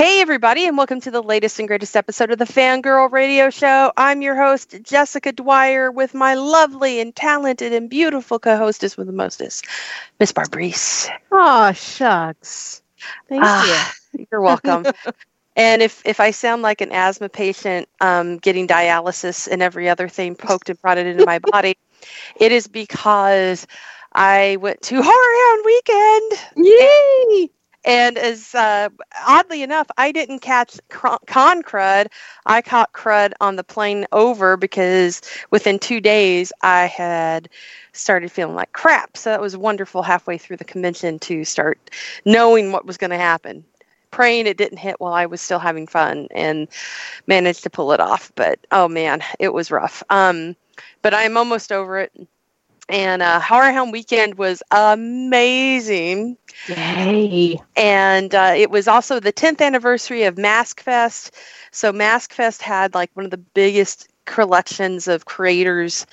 Hey, everybody, and welcome to the latest and greatest episode of the Fangirl Radio Show. I'm your host, Jessica Dwyer, with my lovely and talented and beautiful co hostess with the mostest, Miss Barbrice. Oh, shucks. Thank Ah, You're welcome. and if, if I sound like an asthma patient um, getting dialysis and every other thing poked and prodded into my body, it is because I went to Horror Hound Weekend. you. Yay! And as uh, oddly enough, I didn't catch con crud. I caught crud on the plane over because within two days I had started feeling like crap. So that was wonderful halfway through the convention to start knowing what was going to happen. Praying it didn't hit while I was still having fun and managed to pull it off. But oh man, it was rough. Um, but I'm almost over it. And uh, Horror Hound Weekend was amazing Yay. and uh, it was also the 10th anniversary of Mask Fest. So Mask Fest had like one of the biggest collections of creators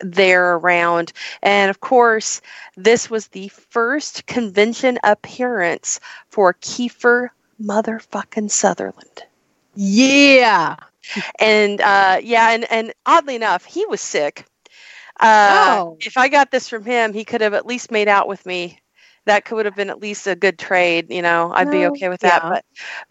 there around, and of course, this was the first convention appearance for Kiefer motherfucking Sutherland. Yeah. And uh, yeah, and and oddly enough, he was sick. Uh, Oh. If I got this from him, he could have at least made out with me. That could have been at least a good trade, you know. I'd be okay with that. yeah. But,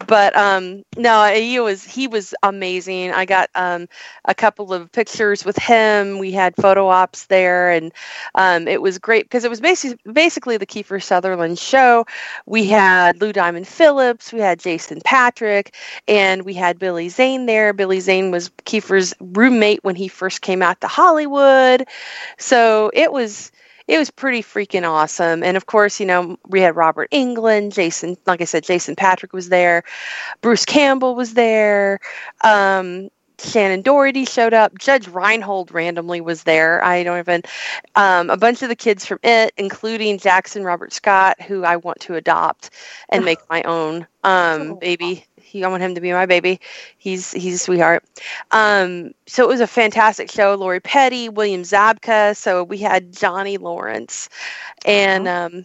but um, no, he was he was amazing. I got um a couple of pictures with him. We had photo ops there, and um, it was great because it was basically basically the Kiefer Sutherland show. We had Lou Diamond Phillips, we had Jason Patric, and we had Billy Zane there. Billy Zane was Kiefer's roommate when he first came out to Hollywood. So it was it was pretty freaking awesome. And of course, you know, we had Robert Englund, Jason, like I said, Jason Patric was there, Bruce Campbell was there, um, Shannen Doherty showed up, Judge Reinhold randomly was there. I don't even, um, a bunch of the kids from it, including Jackson Robert Scott, who I want to adopt and make my own um, Oh. baby. He, I want him to be my baby. He's he's a sweetheart. Um, so it was a fantastic show. Lori Petty, William Zabka. So we had Johnny Lawrence, and um,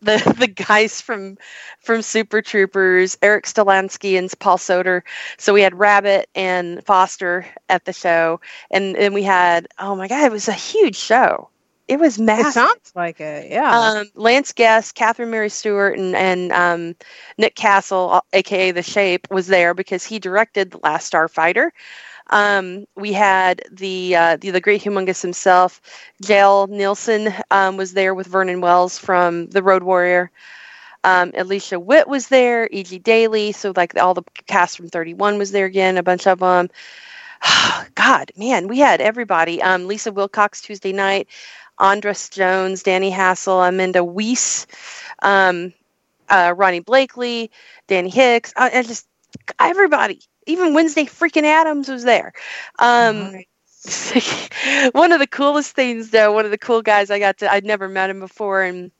the the guys from from Super Troopers, Erik Stolhanske and Paul Soter. So we had Rabbit and Foster at the show, and then we had oh my god, it was a huge show. It was It massive. sounds like it. Yeah. Um, Lance Guest, Catherine Mary Stewart, and and um, Nick Castle, aka The Shape, was there because he directed The Last Starfighter. Um, we had the, uh, the the great humongous himself, Kjell Nilsson, um, was there with Vernon Wells from The Road Warrior. Um, Alicia Witt was there, E.G. Daily, so like all the cast from 31 was there again, a bunch of them. God, man, we had everybody. Um, Lisa Wilcox Tuesday night, Andras Jones, Danny Hassel, Amanda Wyss, um, uh, Ronee Blakley, Danny Hicks, uh, and just everybody. Even Wednesday freaking Addams was there. Um, Nice. one of the coolest things, though, one of the cool guys I got to, I'd never met him before, and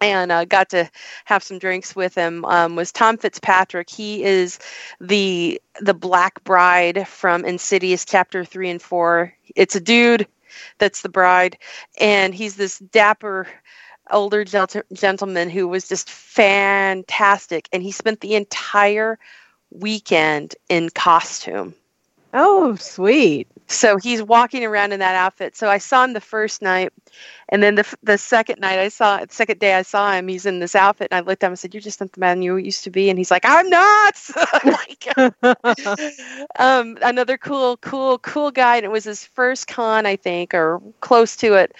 and uh, got to have some drinks with him um, was Tom Fitzpatrick. He is the the Black Bride from Insidious Chapter Three and Four. It's a dude that's the bride, and he's this dapper older gent- gentleman who was just fantastic, and he spent the entire weekend in costume. Oh, sweet. So he's walking around in that outfit. So I saw him the first night, and then the the second night I saw the second day I saw him, he's in this outfit, and I looked at him and said, "You're just not the man you used to be." And he's like, "I'm not." like, um, another cool, cool, cool guy, and it was his first con, I think, or close to it.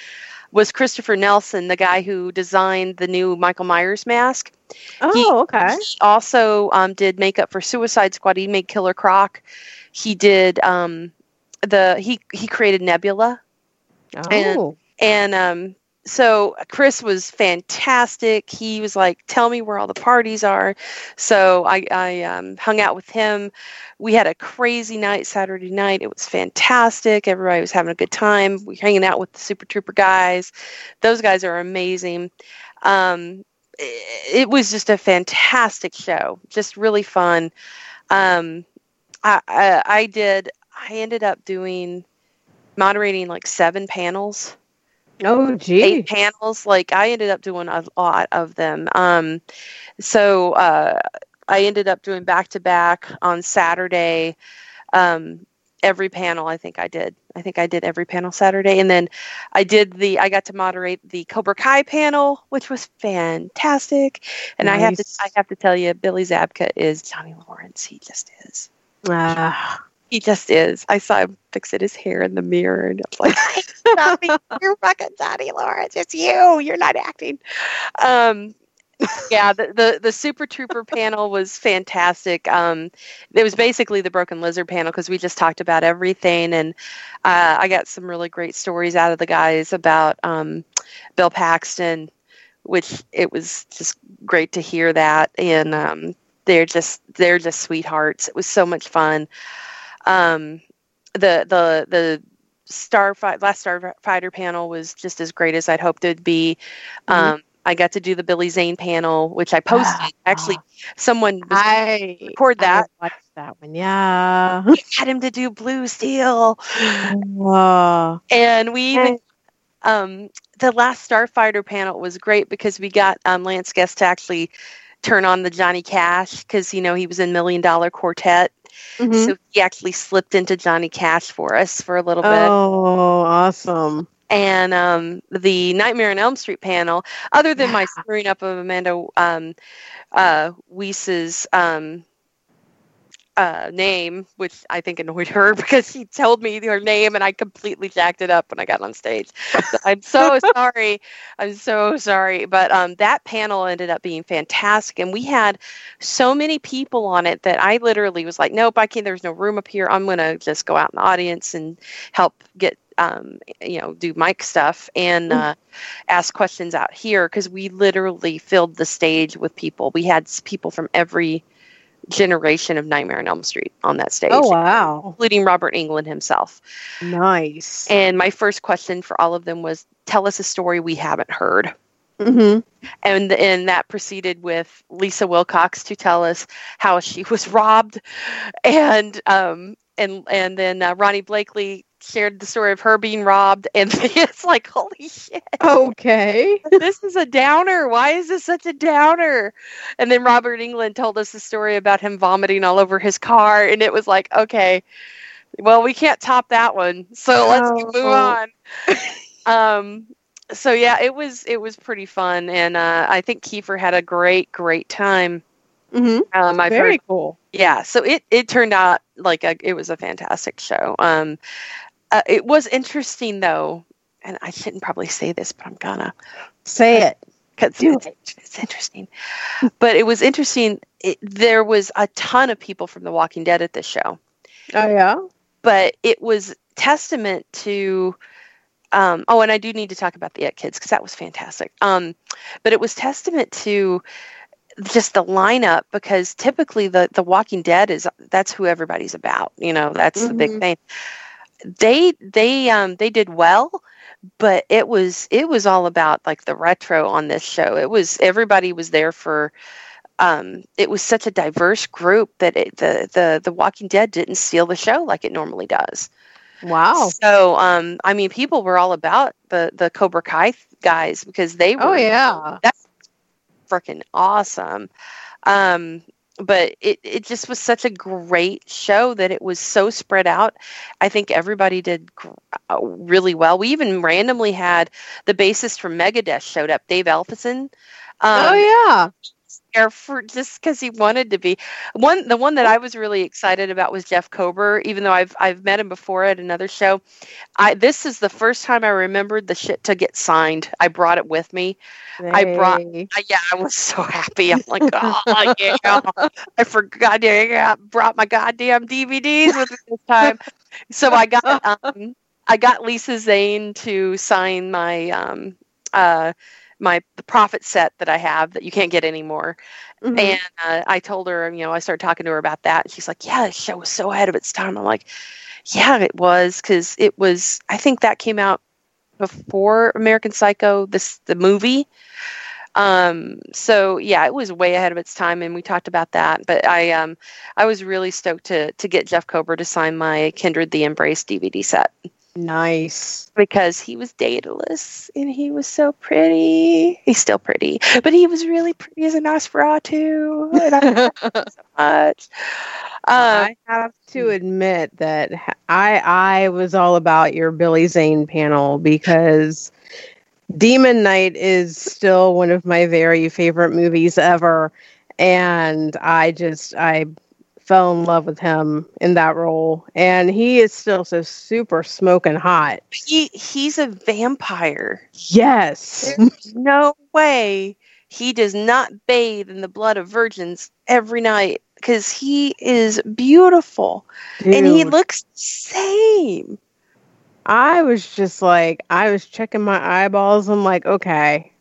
Was Christopher Nelson, the guy who designed the new Michael Myers mask? oh, okay. He also um, did makeup for Suicide Squad. He made Killer Croc. He did um, the he he created Nebula, and- Oh, and um, so Chris was fantastic. He was like, "Tell me where all the parties are." So I I um, hung out with him. We had a crazy night Saturday night. It was fantastic. Everybody was having a good time. We were hanging out with the Super Trooper guys. Those guys are amazing. Um, it was just a fantastic show. Just really fun. Um, I, I I did. I ended up doing moderating like seven panels oh, gee. eight panels. Like I ended up doing a lot of them. Um, so uh, I ended up doing back to back on Saturday. Um, every panel I think I did. I think I did every panel Saturday, and then I did the. I got to moderate the Cobra Kai panel, which was fantastic. And I have to. I have to tell you, Billy Zabka is Johnny Lawrence. He just is. Ah, He just is. I saw him fixing his hair in the mirror, and I was like, "Stop me! You're fucking Johnny Lawrence. It's you. You're not acting." Um, yeah, the, the the Super Trooper panel was fantastic. Um, it was basically the Broken Lizard panel because we just talked about everything, and uh, I got some really great stories out of the guys about um, Bill Paxton, which it was just great to hear that, and um, they're just they're just sweethearts. It was so much fun. Um, the the the Starfight last Starfighter panel was just as great as I'd hoped it'd be. Um, I got to do the Billy Zane panel, which I posted. Actually, someone I record that. I watched that one. Yeah. we had him to do Blue Steel, Wow. and we even um, the last Starfighter panel was great because we got um, Lance Guest to actually turn on the Johnny Cash because you know he was in Million Dollar Quartet, Mhm. so he actually slipped into Johnny Cash for us for a little bit. Oh, awesome. and um, the Nightmare on Elm Street panel, other than my screwing up of Amanda um, uh, Wyss's um, uh, name, which I think annoyed her because she told me her name and I completely jacked it up when I got on stage. So I'm so sorry. I'm so sorry. But um, that panel ended up being fantastic. And we had so many people on it that I literally was like, nope, I can't. There's no room up here. I'm going to just go out in the audience and help get um, you know, do mic stuff and uh, ask questions out here because we literally filled the stage with people. We had people from every generation of Nightmare on Elm Street on that stage, Oh, wow. including Robert Englund himself. Nice. And my first question for all of them was, "Tell us a story we haven't heard." hmm and and that proceeded with Lisa Wilcox to tell us how she was robbed, and um and and then uh, Ronee Blakley shared the story of her being robbed, and it's like holy shit, Okay. this is a downer. Why is this such a downer? And then Robert Englund told us the story about him vomiting all over his car, and it was like okay. Well, we can't top that one, so let's move Oh. on. Um, so yeah, it was it was pretty fun, and uh, I think Kiefer had a great great time. hmm Um, I've Very heard, cool. Yeah. So it it turned out like a, it was a fantastic show. Um, uh, it was interesting though, and I shouldn't probably say this, but I'm gonna Say it. because it's, it's interesting. But it was interesting. It, there was a ton of people from The Walking Dead at this show. Oh, yeah. but it was testament to um, oh and i do need to talk about the it kids because that was fantastic um, but it was testament to just the lineup because typically the the walking dead is that's who everybody's about you know that's the big Mhm. thing they they um they did well but it was it was all about like the retro on this show it was everybody was there for um, it was such a diverse group that it, the the the Walking Dead didn't steal the show like it normally does. Wow. So, um, I mean, people were all about the the Cobra Kai guys because they were Oh, yeah. that's freaking awesome. Um, but it, it just was such a great show that it was so spread out. I think everybody did gr- uh, really well. We even randomly had the bassist from Megadeth showed up, Dave Ellefson. Um, oh, yeah. There for just because he wanted to be. One the one that I was really excited about was Jeff Kober even though I've I've met him before at another show. I this is the first time I remembered the shit to get signed. I brought it with me. I brought- I, yeah I was so happy. I'm like oh yeah. I forgot yeah I brought my goddamn DVDs with me this time. So I got um I got Lisa Zane to sign my um uh my the profit set that I have that you can't get anymore Mhm. and uh, I told her, you know, I started talking to her about that. And she's like, yeah, the show was so ahead of its time. I'm like, yeah, it was. Because it was, I think that came out before American Psycho, this the movie. Um, so yeah, it was way ahead of its time, and we talked about that. But I, um, I was really stoked to to get Jeff Kober to sign my Kindred the Embrace DVD set. Nice. because he was Daedalus and he was so pretty. He's still pretty, but he was really pretty as a Nosferatu. And I so much. Um, I have to admit that I I was all about your Billy Zane panel because Demon Knight is still one of my very favorite movies ever, and I just I fell in love with him in that role, and he is still so super smoking hot. he he's a vampire. Yes, There's no way he does not bathe in the blood of virgins every night because he is beautiful and he looks the same. I was just like, I was checking my eyeballs. I'm like, okay.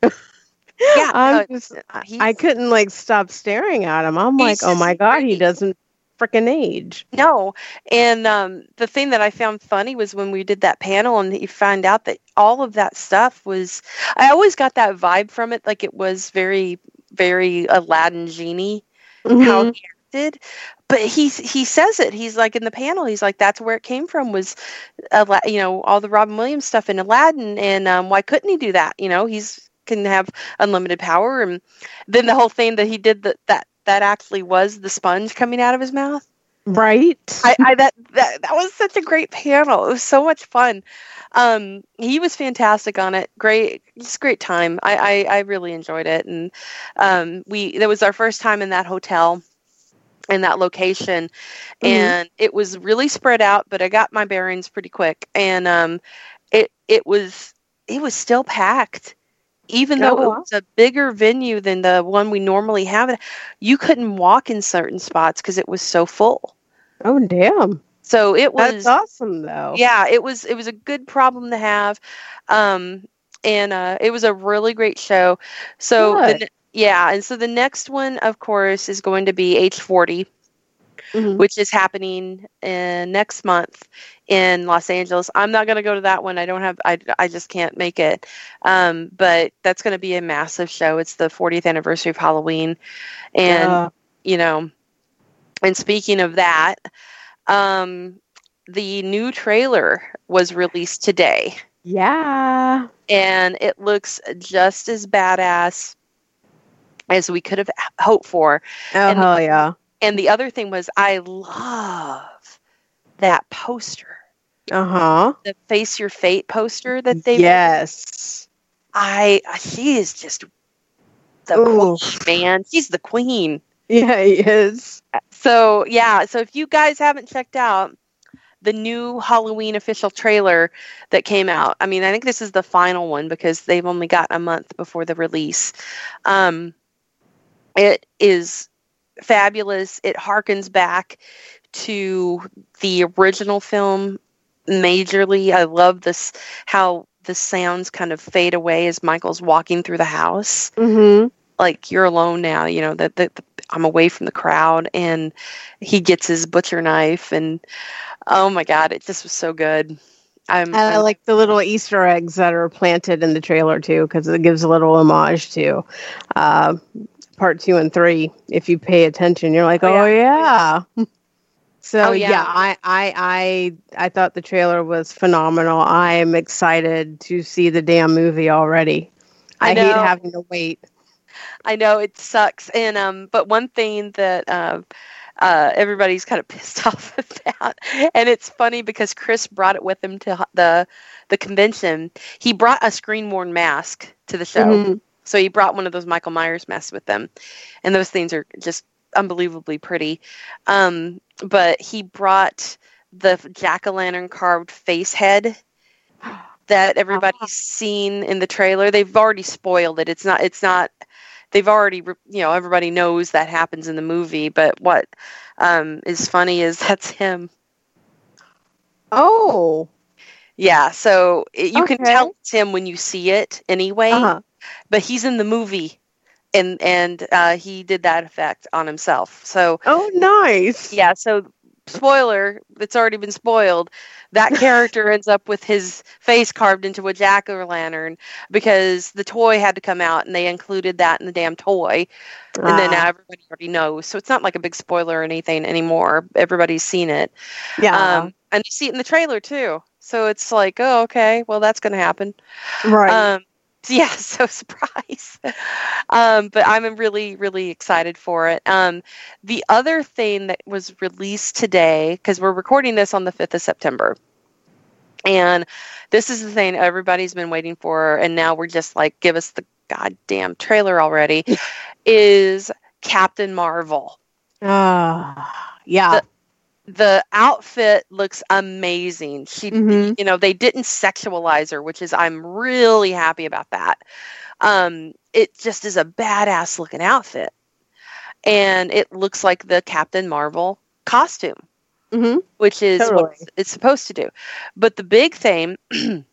Yeah, I'm just, Uh, I couldn't like stop staring at him. I'm like, oh my god, he doesn't freaking age. No, and um, the thing that I found funny was when we did that panel, and you find out that all of that stuff was. I always got that vibe from it, like it was very, very Aladdin genie how Mhm. he acted. But he he says it. He's like in the panel. He's like, that's where it came from. Was, Ala- you know, all the Robin Williams stuff in Aladdin, and um, why couldn't he do that? You know, he's can have unlimited power, and then the whole thing that he did that that that actually was the sponge coming out of his mouth. right? I, I that, that that was such a great panel. It was so much fun. Um, he was fantastic on it. Great, just great time. I, I I really enjoyed it, and um, we that was our first time in that hotel, in that location, Mhm. and it was really spread out. But I got my bearings pretty quick, and um, it it was it was still packed. Even though it was a bigger venue than the one we normally have, you couldn't walk in certain spots because it was so full. oh damn, So it was that's awesome though. yeah, it was it was a good problem to have. Um and uh it was a really great show. So the, yeah, and so the next one of course is going to be H40, Mhm. which is happening in next month in Los Angeles. I'm not going to go to that one. I don't have I I just can't make it. Um but that's going to be a massive show. It's the 40th anniversary of Halloween. And Uh, you know and speaking of that um the new trailer was released today yeah. and it looks just as badass as we could have hoped for Oh And- hell yeah. And the other thing was i love that poster Uh huh. the face your fate poster that they Yes. i she is just the Ooh. queen man He's the queen Yeah, he is. So yeah, so if you guys haven't checked out the new Halloween official trailer that came out, I mean, I think this is the final one because they've only got a month before the release. Um, it is fabulous. It harkens back to the original film majorly. I love this how the sounds kind of fade away as Michael's walking through the house Mm-hmm. like you're alone now you know that that i'm away from the crowd and he gets his butcher knife and oh my god it just was so good i'm, I I'm- like the little Easter eggs that are planted in the trailer too, because it gives a little homage to uh, part two and three. If you pay attention, you're like, Oh, oh, yeah. so Oh, yeah. yeah, I, I I I thought the trailer was phenomenal. I am excited to see the damn movie already. I I, hate having to wait. I know it sucks and um but one thing that uh uh, everybody's kind of pissed off about, and it's funny because Chris brought it with him to the the convention. He brought a screen worn mask to the show, Mhm. So he brought one of those Michael Myers masks with them, and those things are just unbelievably pretty. Um, but he brought the jack o' lantern carved face head that everybody's seen in the trailer. They've already spoiled it. It's not. It's not. They've already, you know, everybody knows that happens in the movie. But what um, is funny is that's him. Oh, Yeah. So it, you can tell it's him when you see it anyway. uh-huh. But he's in the movie and and uh, he did that effect on himself so oh, nice. yeah so spoiler it's already been spoiled that character ends up with his face carved into a jack-o'-lantern because the toy had to come out and they included that in the damn toy and then Ah, now everybody already knows so it's not like a big spoiler or anything anymore everybody's seen it yeah. um, and you see it in the trailer too. So it's like, oh, okay, well, that's going to happen. Right. Um, yeah, so surprise. um, but I'm really, really excited for it. Um, the other thing that was released today, because we're recording this on the 5th of September, and this is the thing everybody's been waiting for, and now we're just like, give us the goddamn trailer already, is Captain Marvel. Ah, yeah. the outfit looks amazing. She, Mhm. you know, they didn't sexualize her, which is I'm really happy about that. Um, it just is a badass looking outfit, and it looks like the Captain Marvel costume, hmm which is what it's supposed to do. But the big thing, the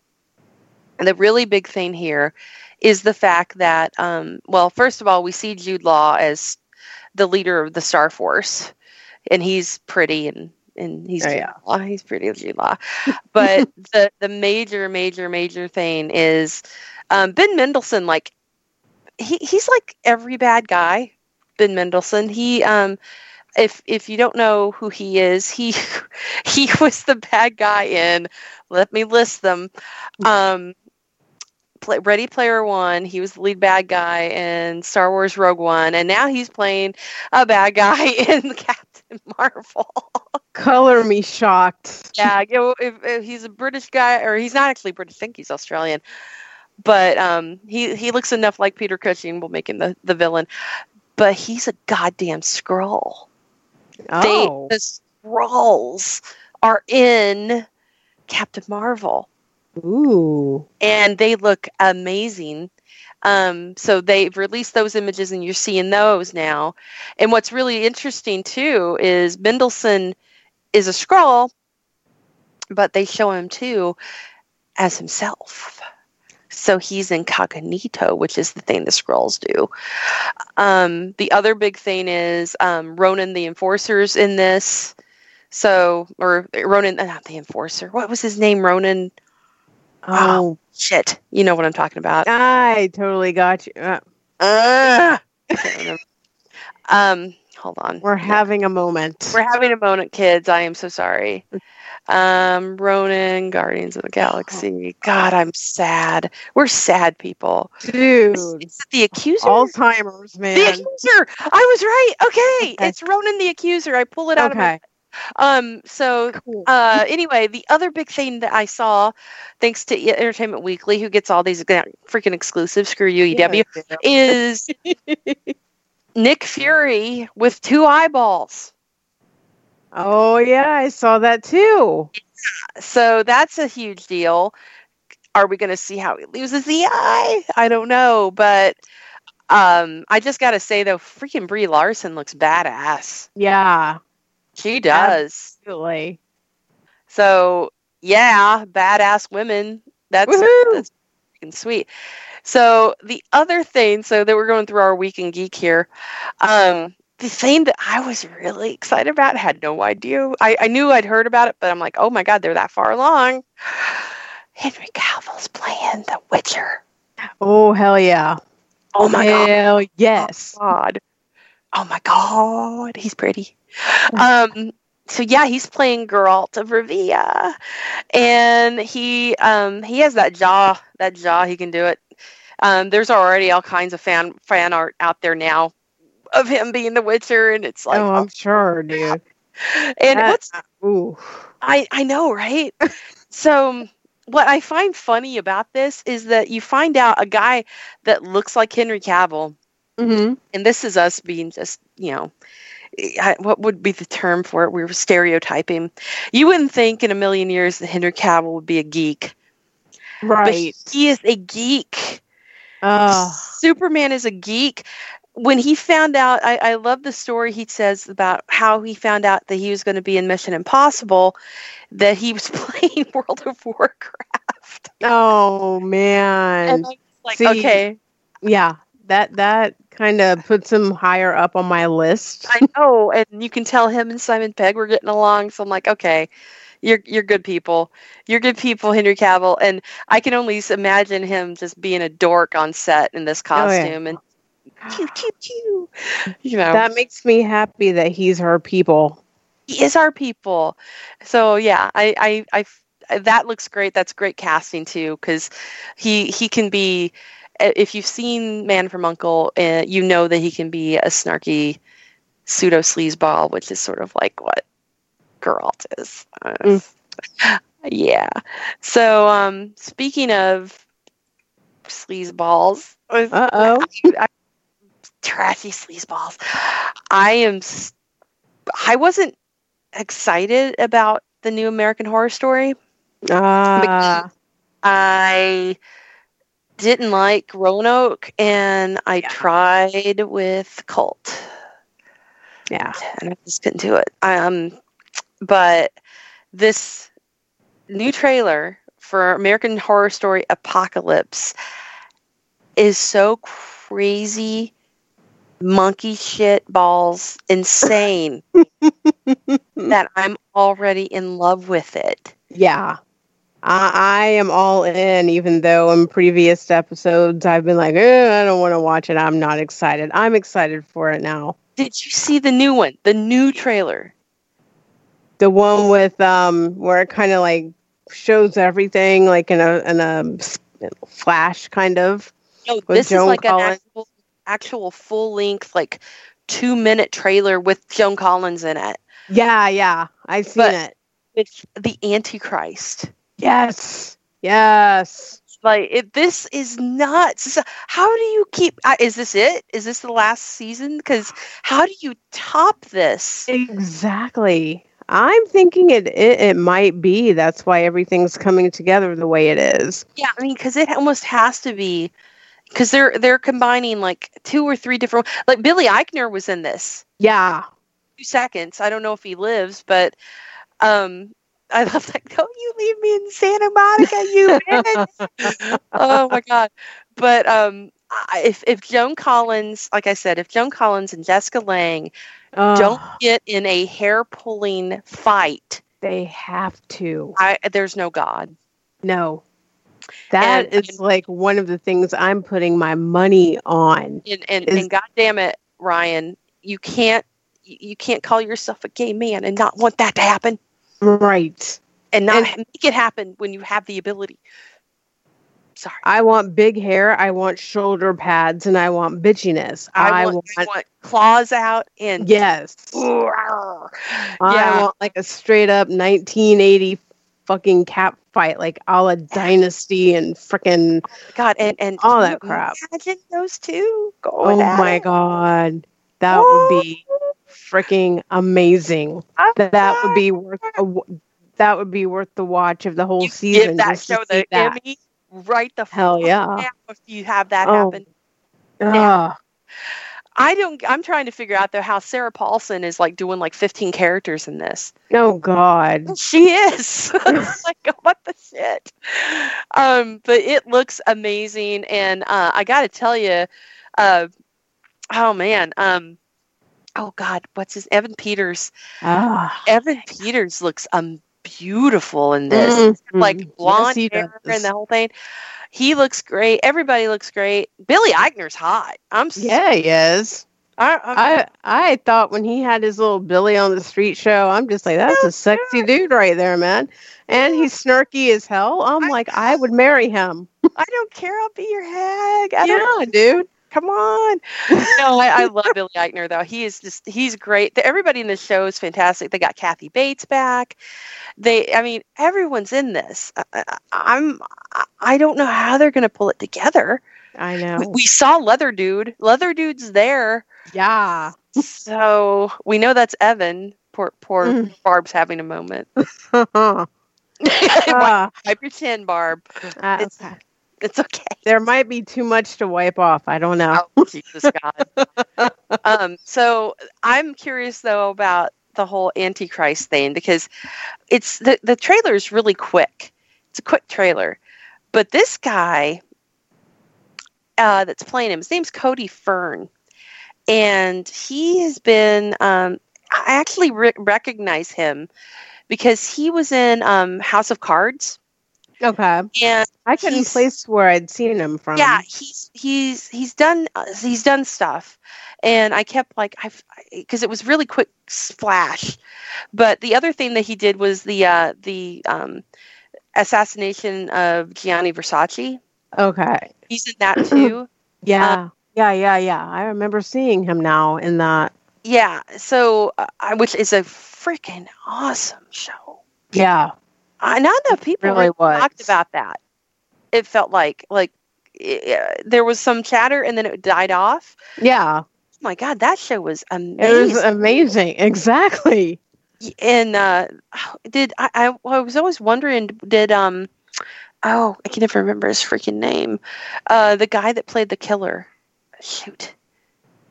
really big thing here, is the fact that, um, well, first of all, we see Jude Law as the leader of the Star Force, and he's pretty and and he's Oh, yeah. Law. He's pretty Law. But the the major, major, major thing is um, Ben Mendelsohn. Like he he's like every bad guy. Ben Mendelsohn. He um if if you don't know who he is, he he was the bad guy in. Let me list them. Um, play, Ready Player One. He was the lead bad guy in Star Wars Rogue One, and now he's playing a bad guy in Captain Marvel. Color me shocked. yeah, you know, if, if he's a British guy, or he's not actually British. I think he's Australian. But um, he he looks enough like Peter Cushing. We'll make him the, the villain. But he's a goddamn Skrull. Oh, They the Skrulls are in Captain Marvel, ooh, and they look amazing. Um, so they've released those images, and you're seeing those now. And what's really interesting too is Mendelsohn is a Skrull, but they show him too as himself. So he's incognito, which is the thing the Skrulls do. Um, the other big thing is um, Ronan the Enforcer's in this. So, or Ronan, uh, not the Enforcer. What was his name? Ronan. Oh, Shit, you know what I'm talking about. I totally got you. Uh, Uh, I can't remember. um, hold on. we're having a moment. We're having a moment, kids. I am so sorry. Um, Ronan, Guardians of the Galaxy. God, I'm sad. We're sad people. Dude, Is the accuser? Alzheimer's, man. the accuser. I was right. Okay. Okay. It's Ronan the accuser. I pull it out of my okay. Um so Cool. uh anyway, the other big thing that I saw, thanks to Entertainment Weekly, who gets all these freaking exclusives, screw you, EW, Yeah, is Nick Fury with two eyeballs. Oh yeah, I saw that too. So that's a huge deal. Are we going to see how he loses the eye? I don't know, but um, I just got to say though, freaking Brie Larson looks badass. Yeah, She does. absolutely. So yeah, badass women. That's Woohoo! that's freaking sweet. So the other thing, so that we're going through our week in geek here. Um, the thing that I was really excited about, had no idea. I, I knew I'd heard about it, but I'm like, oh my god, they're that far along. Henry Cavill's playing The Witcher. Oh hell yeah! Oh my god. hell yes! God. Oh my God, he's pretty. Um, so yeah, he's playing Geralt of Rivia, and he um he has that jaw, that jaw. He can do it. Um, there's already all kinds of fan fan art out there now of him being the Witcher, and it's like, oh, I'm sure, dude. and That- what's Ooh, I I know, right? so what I find funny about this is that you find out a guy that looks like Henry Cavill hmm and this is us being just you know I, what would be the term for it? We were stereotyping. You wouldn't think in a million years that henry cavill would be a geek. But right. he is a geek. Oh, superman is a geek. When he found out I, I love the story he says about how he found out that he was going to be in mission impossible that he was playing world of warcraft. Oh man. like See, okay. yeah, that that kind of puts him higher up on my list. I know, and you can tell him and Simon Pegg were getting along. So I'm like, okay, you're you're good people. You're good people, Henry Cavill, and I can only imagine him just being a dork on set in this Oh, yeah. costume and choo choo choo. You know, That makes me happy that he's her people. he is our people. So yeah, I, I, I that looks great. That's great casting too, because he he can be. If you've seen Man from Uncle, uh, you know that he can be a snarky pseudo sleazeball, which is sort of like what Geralt is. Uh, mm. Yeah. So um, speaking of sleazeballs, uh oh, trashy sleazeballs. I am. I wasn't excited about the new American Horror Story. Ah. Uh, I didn't like Roanoke, and I yeah. tried with Cult. Yeah, and I just couldn't do it. Um, but this new trailer for American Horror Story Apocalypse is so crazy monkey shit balls insane that I'm already in love with it. Yeah. I, I, am all in, even though in previous episodes I've been like, eh, I don't want to watch it. I'm not excited. I'm excited for it now. Did you see the new one? The new trailer? The one with um where it kind of like shows everything like in a in a flash kind of. No, this Joan is like Collins. an actual, actual full length like two minute trailer with Joan Collins in it. Yeah, yeah, I've seen but it. It's the Antichrist. Yes, yes. Like it, this is nuts. How do you keep? Uh, is this it? Is this the last season? Because how do you top this? Exactly. I'm thinking it, it, it might be. That's why everything's coming together the way it is. Yeah, I mean, because it almost has to be, because they're they're combining like two or three different. Like Billy Eichner was in this. Yeah, two seconds. I don't know if he lives, but um, I love that. Don't you leave me in Santa Monica, you bitch! oh my god! But um, if if Joan Collins, like I said, if Joan Collins and Jessica Lange Oh. Don't get in a hair pulling fight. They have to. I, there's no God. No. That and, is and, like one of the things I'm putting my money on. And and, is, and God damn it, Ryan, you can't you can't call yourself a gay man and not want that to happen. Right. And not and, make it happen when you have the ability. Sorry. I want big hair. I want shoulder pads, and I want bitchiness. I, I want, want, I want claws out and yes. yeah. I want like a straight up 1980 fucking cat fight, like a la Dynasty and freaking God and and all that crap. Imagine those two going. Oh my it. god, that would be freaking amazing. That that would be worth a, that would be worth the watch of the whole you season. Give that show the that. Emmy right the hell yeah if you have that oh. happen. Yeah. I don't. I'm trying to figure out though how Sarah Paulson is like doing like 15 characters in this. Oh God, she is. like what the shit. Um, but it looks amazing, and uh, I got to tell you, uh, oh man, um, oh God, what's his Evan Peters? Oh. Evan Peters looks um beautiful in this. Mm-hmm. Like blonde yes, hair does. and the whole thing. He looks great. Everybody looks great. Billy Eichner's hot. I'm yeah, he is. I, I I thought when he had his little Billy on the Street show, I'm just like, that's a sexy dude right there, man. And he's snarky as hell. I'm I, like, I would marry him. I don't care. I'll be your hag. I yeah, dude. Come on. no, I, I, love Billy Eichner though. He is just he's great. Everybody in the show is fantastic. They got Kathy Bates back. They, I mean, everyone's in this. I, I'm, I don't know how they're going to pull it together. I know. We, we saw Leather Dude. Leather Dude's there. Yeah. so we know that's Evan. Poor, poor mm. Barb's having a moment. uh, wipe your chin, Barb. Uh, it's, okay. It's okay. There might be too much to wipe off. I don't know. Oh, Jesus God. um, so I'm curious though about the whole Antichrist thing because it's the the trailer is really quick. It's a quick trailer, but this guy uh, that's playing him, his name's Cody Fern, and he has been. Um, I actually re- recognize him because he was in um, House of Cards Okay. And I couldn't place where I'd seen him from. yeah, he's he's he's done uh, he's done stuff, and I kept like I because it was really quick flash. But the other thing that he did was the uh, the um, assassination of Gianni Versace. Okay. He's in that too. Yeah. yeah, yeah, yeah. I remember seeing him now in that. yeah, so uh, which is a freaking awesome show. Yeah. I not enough people Really really talked about that. It felt like like eh, there was some chatter and then it died off. Yeah. Oh my god, that show was amazing. It was amazing. Exactly. and uh did I, I I was always wondering did um oh I can never remember his freaking name. Uh the guy that played the killer. Shoot.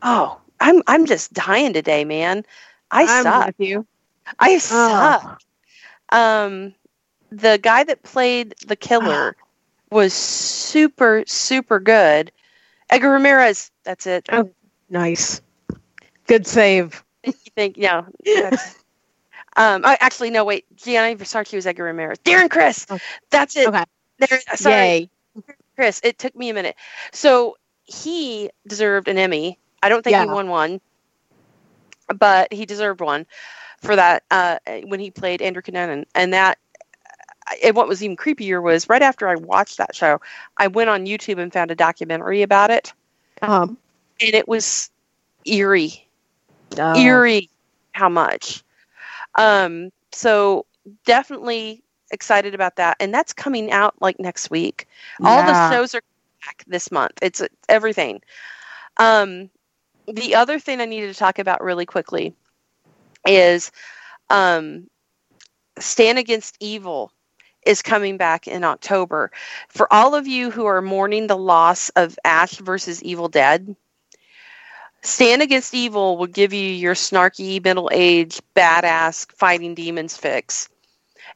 Oh, I'm I'm just dying today, man. I I'm suck. with you. I Oh. suck. Um the guy that played the killer was super super good. Edgar Ramirez, that's it. Oh. Nice. Good save. You think, yeah. Um, I, actually, no, wait. Gianni Versace was Edgar Ramirez. Darren Criss. Oh. That's it. Okay. There, sorry, Yay. Criss. It took me a minute. So he deserved an Emmy. I don't think he won one, but he deserved one for that uh, when he played Andrew Cunanan. And that, and what was even creepier was right after I watched that show, I went on YouTube and found a documentary about it, Um, and it was eerie. oh, eerie how much. Um, so definitely excited about that, and that's coming out like next week. All the shows are back this month. It's everything. Um, the other thing I needed to talk about really quickly is um, Stan Against Evil is coming back in October. For all of you who are mourning the loss of Ash versus Evil Dead, Stan Against Evil will give you your snarky, middle aged, badass fighting demons fix.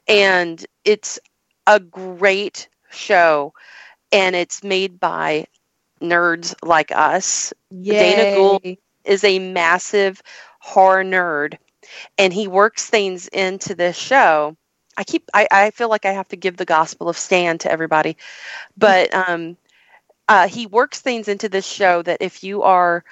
And it's a great show. And it's made by nerds like us. Dana Gould is a massive horror nerd. And he works things into this show. I keep I, I feel like I have to give the gospel of Stan to everybody. But um uh, he works things into this show that if you are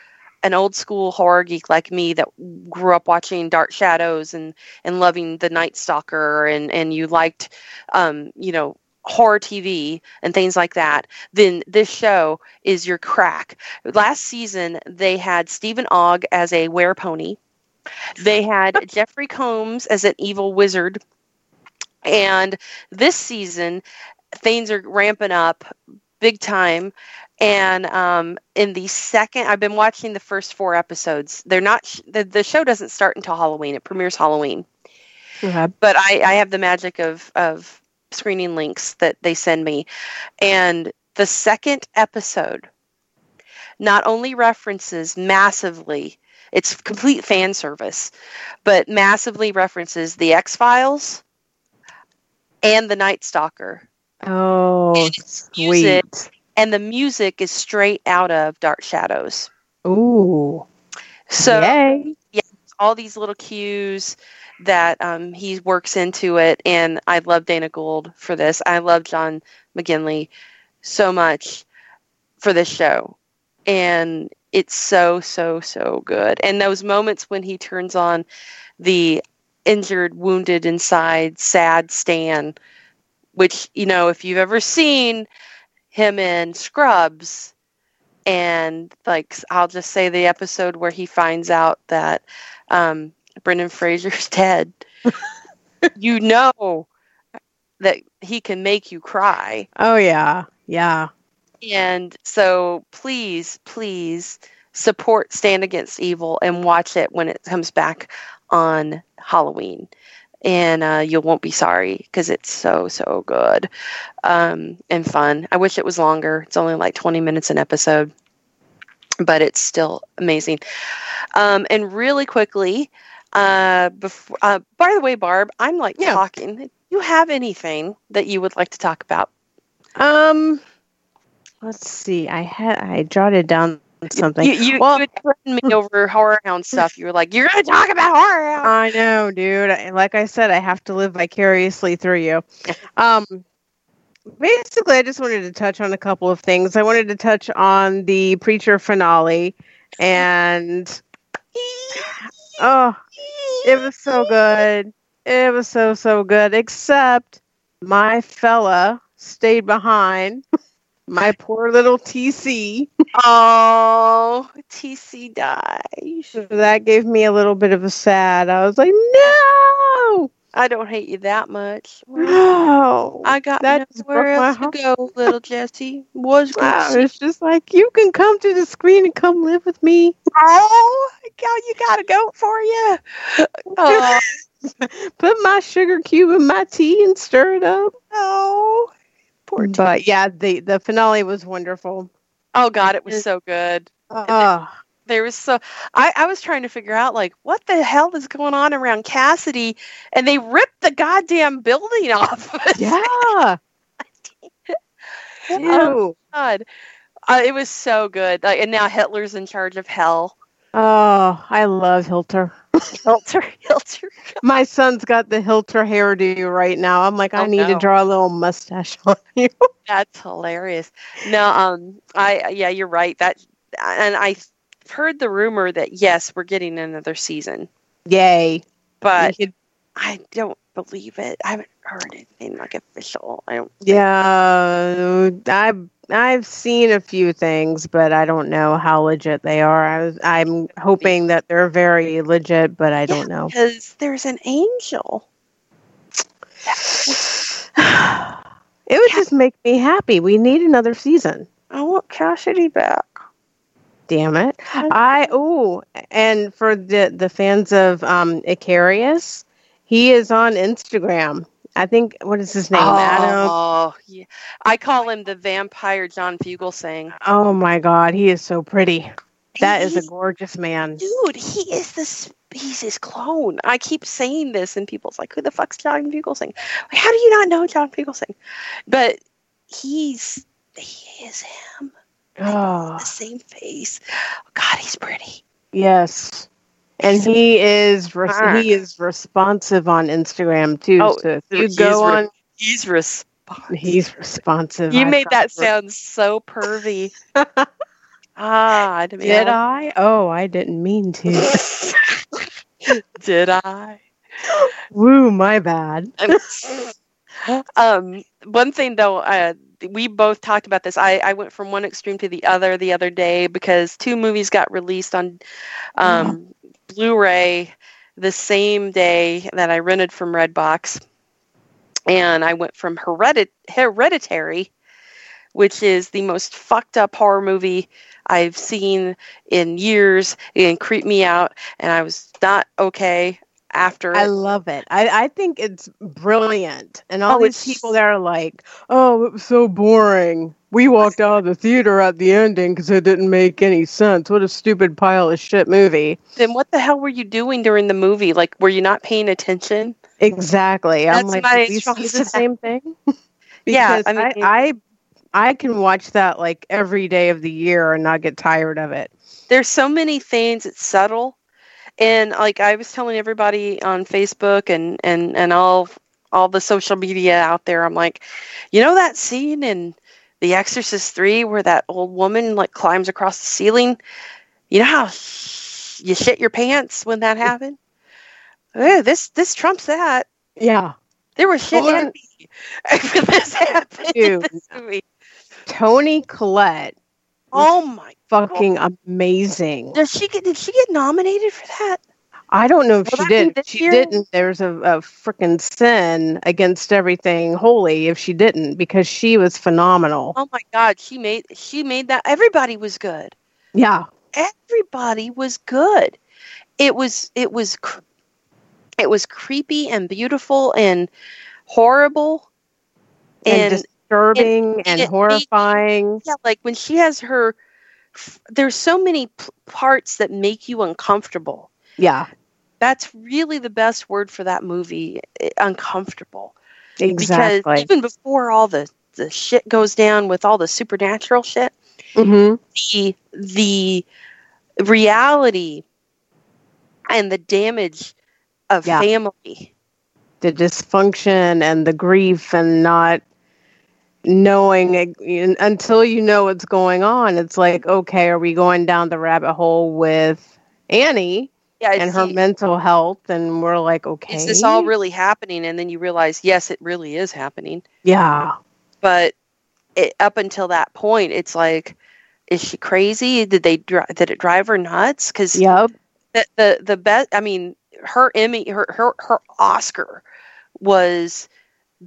an old school horror geek like me that grew up watching Dark Shadows and and loving the Night Stalker and and you liked um you know horror TV and things like that, then this show is your crack. Last season they had Stephen Ogg as a werepony. They had Jeffrey Combs as an evil wizard. And this season things are ramping up big time. And um, in the second i've been watching the first four episodes. They're not sh- the, the show doesn't start until halloween. It premieres halloween. But I, I have the magic of of screening links that they send me. And the second episode not only references massively it's complete fan service but massively references the x-files and the night stalker Oh, And music. sweet. and the music is straight out of dark shadows Ooh. so Yay. all these little cues that um, he works into it. And I love Dana Gould for this. I love John McGinley so much for this show. And it's so, so, so good. And those moments when he turns on the injured, wounded inside, sad Stan, which, you know, if you've ever seen him in Scrubs, and like I'll just say the episode where he finds out that um, Brendan Fraser's dead, you know that he can make you cry. Oh yeah. Yeah. And so please, please support Stan Against Evil and watch it when it comes back on Halloween. And uh, you won't be sorry because it's so, so good um, and fun. I wish it was longer. It's only like 20 minutes an episode, but it's still amazing. Um, and really quickly, uh, before, uh, by the way, Barb, I'm like Yeah. talking. Do you have anything that you would like to talk about? Um let's see. I had I jotted down something. You, you, Well- you had me over horror hound stuff. You were like, "You're going to talk about horror hound." I know, dude. Like I said, I have to live vicariously through you. Um, basically, I just wanted to touch on a couple of things. I wanted to touch on the Preacher finale, and oh, it was so good. It was so so good. Except my fella stayed behind. My poor little TC. Oh, TC died. So that gave me a little bit of a sad. I was like, no. I don't hate you that much. No. I got That nowhere else to go, little Jesse. Was. Wow, it's just like you can come to the screen and come live with me. Oh, God, you got a goat for you. Oh, Put my sugar cube in my tea and stir it up. oh, poor But yeah, the the finale was wonderful. Oh, God, it was so good. Oh, There was so I, I was trying to figure out like what the hell is going on around Cassidy, and they ripped the goddamn building off. yeah. Oh, God, uh, it was so good. Like, and now Hitler's in charge of hell. Oh, I love Hilter. Hilter, Hilter. My son's got the Hilter hairdo right now. I'm like, I Oh, need to draw a little mustache on you. That's hilarious. No, um, I yeah, you're right. That and I heard the rumor that yes, we're getting another season, Yay. but I don't believe it. I haven't heard anything like official. I don't. yeah, I've I've seen a few things, but I don't know how legit they are. I was, I'm hoping that they're very legit, but I don't know. because there's an angel. It would just make me happy. We need another season. I want Cassidy back. Damn it. I oh, and for the the fans of um Eccarius, he is on Instagram. I think what is his name? Adam. Oh, yeah. I call him the vampire John Fugelsang. Oh my god, he is so pretty. That is a gorgeous man. dude. He is this. He's his clone. I keep saying this, and people's like, "Who the fuck's John Fugelsang? How do you not know John Fugelsang?" But he's he is him. Oh, The same face. God, he's pretty. yes. And he is Ah. he is responsive on Instagram too. Oh, so you go re- on, He's responsive. he's responsive. You I made that forgot. sound so pervy. ah, Did I? Oh, I didn't mean to. Did I? Woo, my bad. um, one thing though, uh, we both talked about this. I, I went from one extreme to the other the other day because two movies got released on um, Blu-ray the same day that I rented from Redbox, and I went from Heredit- Hereditary, which is the most fucked up horror movie I've seen in years, and creeped me out, and I was not okay after I love it. I, I think it's brilliant. And all Oh, these people that are like, oh, it was so boring. We walked out of the theater at the ending because it didn't make any sense. What a stupid pile of shit movie. then what the hell were you doing during the movie? Like, were you not paying attention? Exactly. I'm That's like, my did we see the same thing? Yeah, Because I I, mean- I, I can watch that like every day of the year and not get tired of it. There's so many things. It's subtle, and like I was telling everybody on Facebook and and and all all the social media out there, I'm like, you know that scene in The Exorcist Three where that old woman like climbs across the ceiling. You know how you shit your pants when that happened. This this trumps that. Yeah. There was shit in me after this happened in this movie. Toni Collette, Oh my! fucking amazing. Does she get? Did she get nominated for that? I don't know if she did. this She year? didn't. There's a, a freaking sin against everything holy if she didn't because she was phenomenal. Oh my God! She made she made that. Everybody was good. Yeah. Everybody was good. It was it was it was creepy and beautiful and horrible And, and, disturbing and, and it horrifying. yeah, like when she has her. There's so many p- parts that make you uncomfortable. Yeah. That's really the best word for that movie. eh, Uncomfortable. Exactly. Because even before all the the shit goes down with all the supernatural shit, hmm the the reality and the damage of Yeah. family. The dysfunction and the grief and not knowing until you know what's going on, it's like, okay, are we going down the rabbit hole with Annie? Yeah, and her mental health, and we're like, okay, is this all really happening? And then you realize, yes, it really is happening. Yeah, but it, up until that point, it's like, is she crazy? Did they did it drive her nuts? Because yep. the the the best. I mean, her Emmy, her her her Oscar was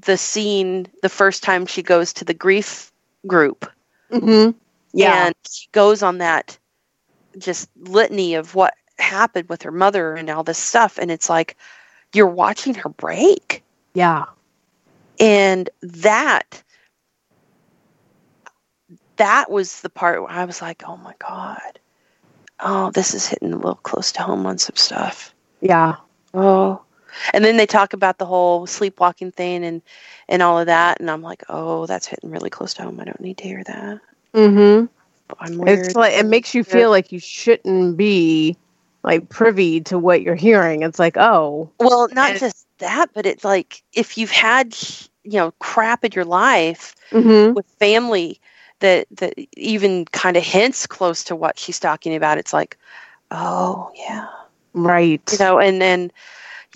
the scene the first time she goes to the grief group. Mm-hmm. Yeah, and she goes on that just litany of what happened with her mother and all this stuff, and it's like you're watching her break. Yeah, and that that was the part where I was like, oh my God. Oh, this is hitting a little close to home on some stuff. Yeah. Oh. And then they talk about the whole sleepwalking thing and and all of that, and I'm like, oh, that's hitting really close to home. I don't need to hear that. Mm-hmm. I'm weird. It's like it makes you feel like you shouldn't be like privy to what you're hearing. It's like, oh, well, not and, just that, but it's like if you've had you know crap in your life mm-hmm. with family that that even kind of hints close to what she's talking about. It's like, oh yeah, right. You know, and then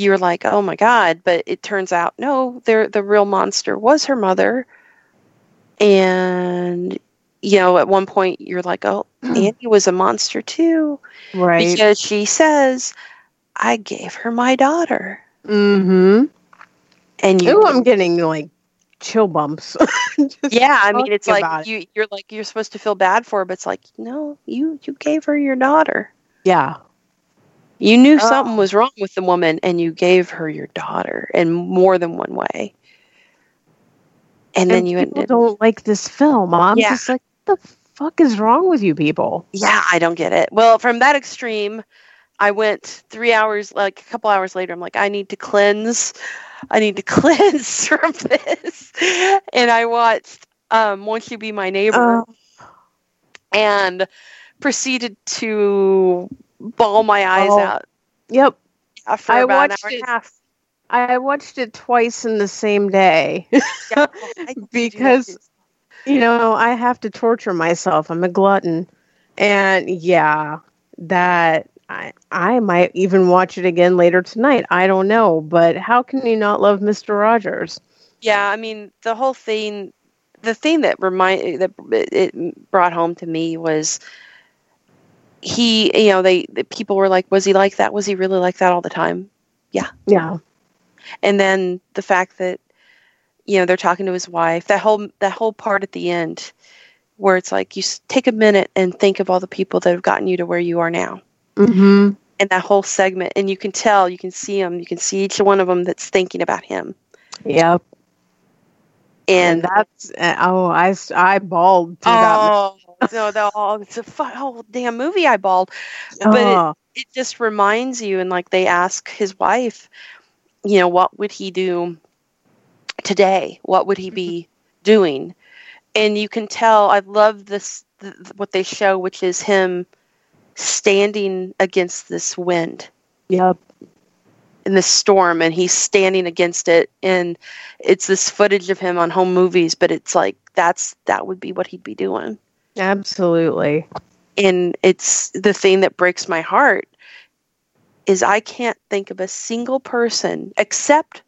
you're like, oh my god, but it turns out no, there the real monster was her mother, and you know, at one point you're like, oh, Annie was a monster too, right? Because she says, I gave her my daughter. Mm-hmm. And you, Ooh, I'm getting like chill bumps. yeah, I mean, it's like you you're like you're supposed to feel bad for her, but it's like no, you you gave her your daughter. Yeah, you knew oh. something was wrong with the woman, and you gave her your daughter in more than one way. And, and then you ended, don't like this film. I'm yeah. just like, what the fuck is wrong with you people? Yeah, I don't get it. Well, from that extreme, I went three hours, like a couple hours later. I'm like, I need to cleanse I need to cleanse from this. And I watched um, Won't You Be My Neighbor oh. and proceeded to bawl my eyes oh. out. Yep. Uh, for I about watched an hour it. and a half. I watched it twice in the same day yeah, because you know I have to torture myself. I'm a glutton, and yeah, that I I might even watch it again later tonight. I don't know, but how can you not love Mister Rogers? Yeah, I mean the whole thing. The thing that remind that it brought home to me was he. You know, they the people were like, "Was he like that? Was he really like that all the time?" Yeah, yeah. And then the fact that you know they're talking to his wife. That whole that whole part at the end where it's like you take a minute and think of all the people that have gotten you to where you are now Mm-hmm. And that whole segment, and you can tell, you can see them, you can see each one of them that's thinking about him. Yep. And, and that's uh, oh, I I bawled. oh no, the oh, it's a fun, whole damn movie. I bawled, but it, oh. it just reminds you. And like they ask his wife, you know, what would he do today? What would he be mm-hmm. doing? And you can tell. I love this what they show, which is him standing against this wind. Yep. In this storm, and he's standing against it, and it's this footage of him on home movies, but it's like that's that would be what he'd be doing. Absolutely. And it's the thing that breaks my heart is I can't think of a single person except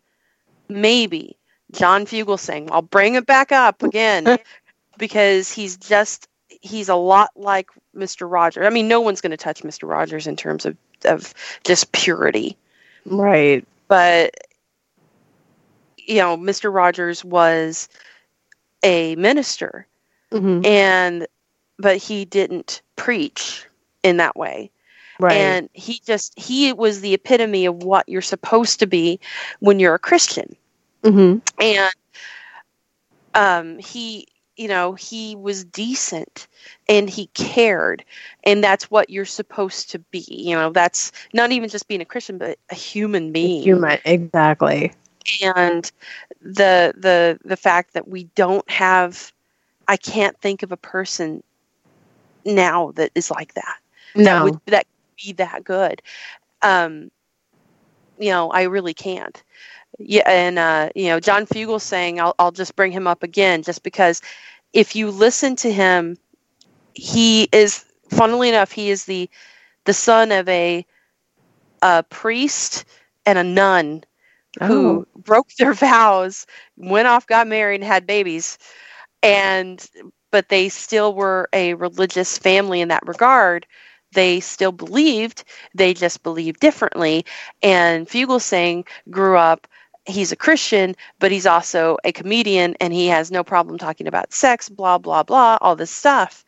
maybe John Fugelsang. I'll bring it back up again because he's just he's a lot like Mr. Rogers. I mean, no one's going to touch Mr. Rogers in terms of of just purity, right? But you know, Mr. Rogers was a minister, mm-hmm. and but he didn't preach in that way. Right. And he just he was the epitome of what you're supposed to be when you're a Christian. Mm-hmm. And um, he you know, he was decent and he cared. And that's what you're supposed to be. You know, that's not even just being a Christian, but a human being. Human, exactly. And the the the fact that we don't have I can't think of a person now that is like that. No. That would that be that good. Um you know, I really can't. Yeah, and uh, you know, John Fugelsang, I'll, I'll just bring him up again, just because if you listen to him, he is, funnily enough, he is the the son of a, a priest and a nun who Oh. broke their vows, went off, got married, and had babies, and but they still were a religious family in that regard. They still believed, they just believed differently. And Fugelsang grew up. He's a Christian, but he's also a comedian, and he has no problem talking about sex, blah blah blah, all this stuff.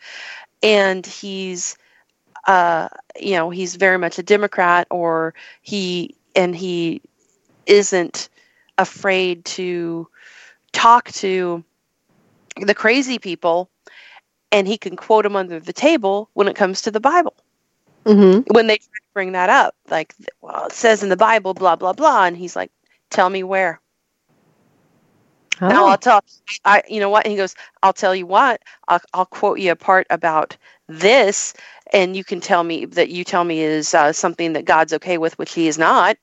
And he's, uh, you know, he's very much a Democrat, or he and he isn't afraid to talk to the crazy people and he can quote them under the table when it comes to the bible. Mm-hmm. when they try to bring that up like well it says in the bible blah blah blah and he's like tell me where. Now Oh. i'll tell i you know what? And he goes i'll tell you what. I'll, I'll quote you a part about this and you can tell me that you tell me is uh, something that god's okay with which he is not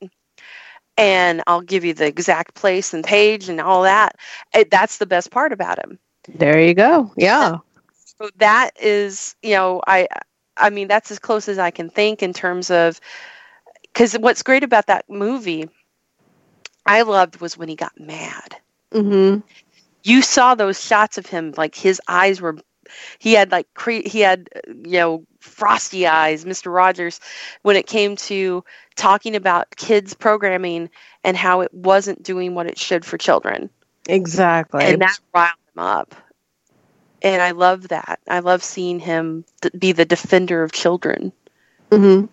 and i'll give you the exact place and page and all that. It, that's the best part about him There you go. Yeah. so that is you know i i mean that's as close as i can think in terms of because what's great about that movie i loved was when he got mad Mm-hmm. you saw those shots of him like his eyes were he had like cre- he had you know frosty eyes mr rogers when it came to talking about kids programming and how it wasn't doing what it should for children Exactly. and that riled him up and i love that i love seeing him th- be the defender of children mm-hmm.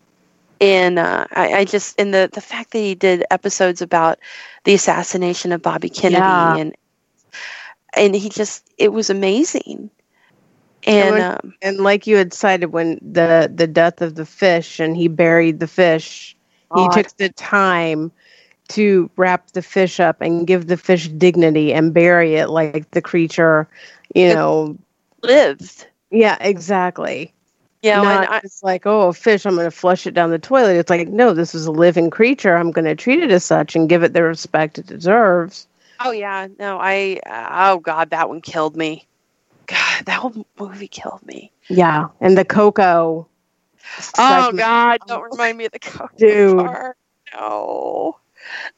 and uh, I, I just and the the fact that he did episodes about the assassination of Bobby Kennedy Yeah. and and he just it was amazing. And was- um, And like you had cited, when the the death of the fish and he buried the fish, he took the time to wrap the fish up and give the fish dignity and bury it like the creature, you It- know. lived, Yeah, exactly. Yeah, Not I, just like, oh, a fish, I'm going to flush it down the toilet. It's like, no, this is a living creature. I'm going to treat it as such and give it the respect it deserves. oh yeah, no, I oh god, that one killed me. God, that whole movie killed me. Yeah, and the cocoa. Oh segment. god, don't remind me of the cocoa Dude. No.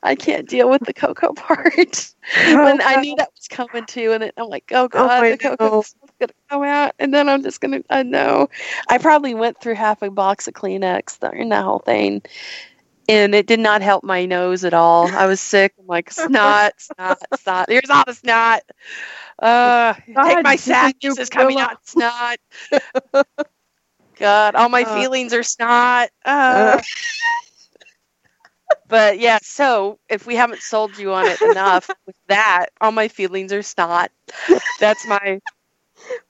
I can't deal with the cocoa part. when I knew that was coming too, and then I'm like, oh god, I the cocoa's gonna come out, and then I'm just gonna, I know. I probably went through half a box of Kleenex during that whole thing, and it did not help my nose at all. I was sick. I'm like snot, snot, snot. Here's all the snot. Uh, take my sadness you is coming out snot. God, all my Uh. feelings are snot. Uh. But yeah, so if we haven't sold you on it enough with that, all my feelings are snot. That's my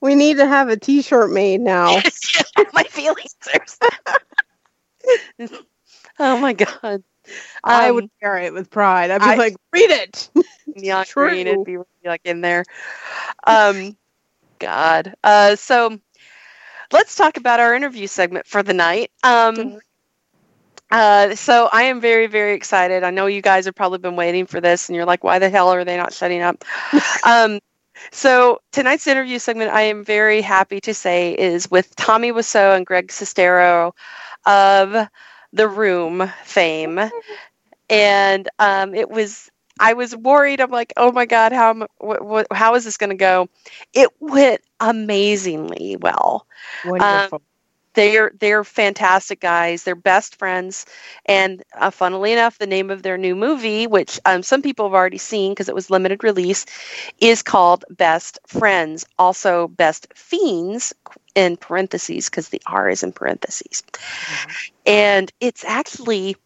We need to have a T-shirt made now. my feelings are snot. oh my god. I Um, would wear it with pride. I'd be I- like, read it. neon True. green it'd be like in there um god uh so let's talk about our interview segment for the night um uh so i am very very excited i know you guys have probably been waiting for this and you're like why the hell are they not shutting up um so tonight's interview segment i am very happy to say is with tommy Wiseau and greg sestero of the room fame and um, it was I was worried. I'm like, oh my god, how what, what, how is this going to go? It went amazingly well. Wonderful. They're they're fantastic guys. They're best friends, and uh, funnily enough, the name of their new movie, which um, some people have already seen because it was limited release, is called Best Friends. Also, Best Fiends in parentheses because the R is in parentheses, and it's actually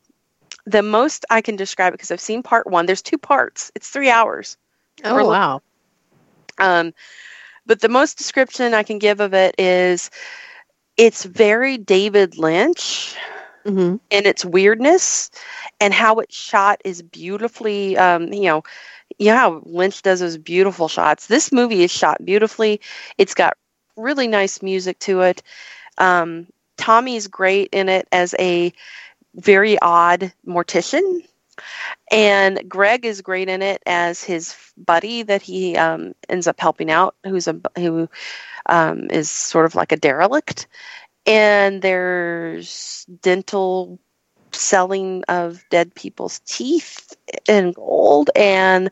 the most I can describe it because I've seen part one. There's two parts. It's three hours. oh we're wow. Um, but the most description I can give of it is it's very David Lynch hmm in its weirdness and how it's shot is beautifully um, you know Yeah, Lynch does those beautiful shots. This movie is shot beautifully. It's got really nice music to it. Um, Tommy's great in it as a very odd mortician And Greg is great in it as his buddy that he um, ends up helping out, who's a who um, is sort of like a derelict. And there's dental selling of dead people's teeth in gold. And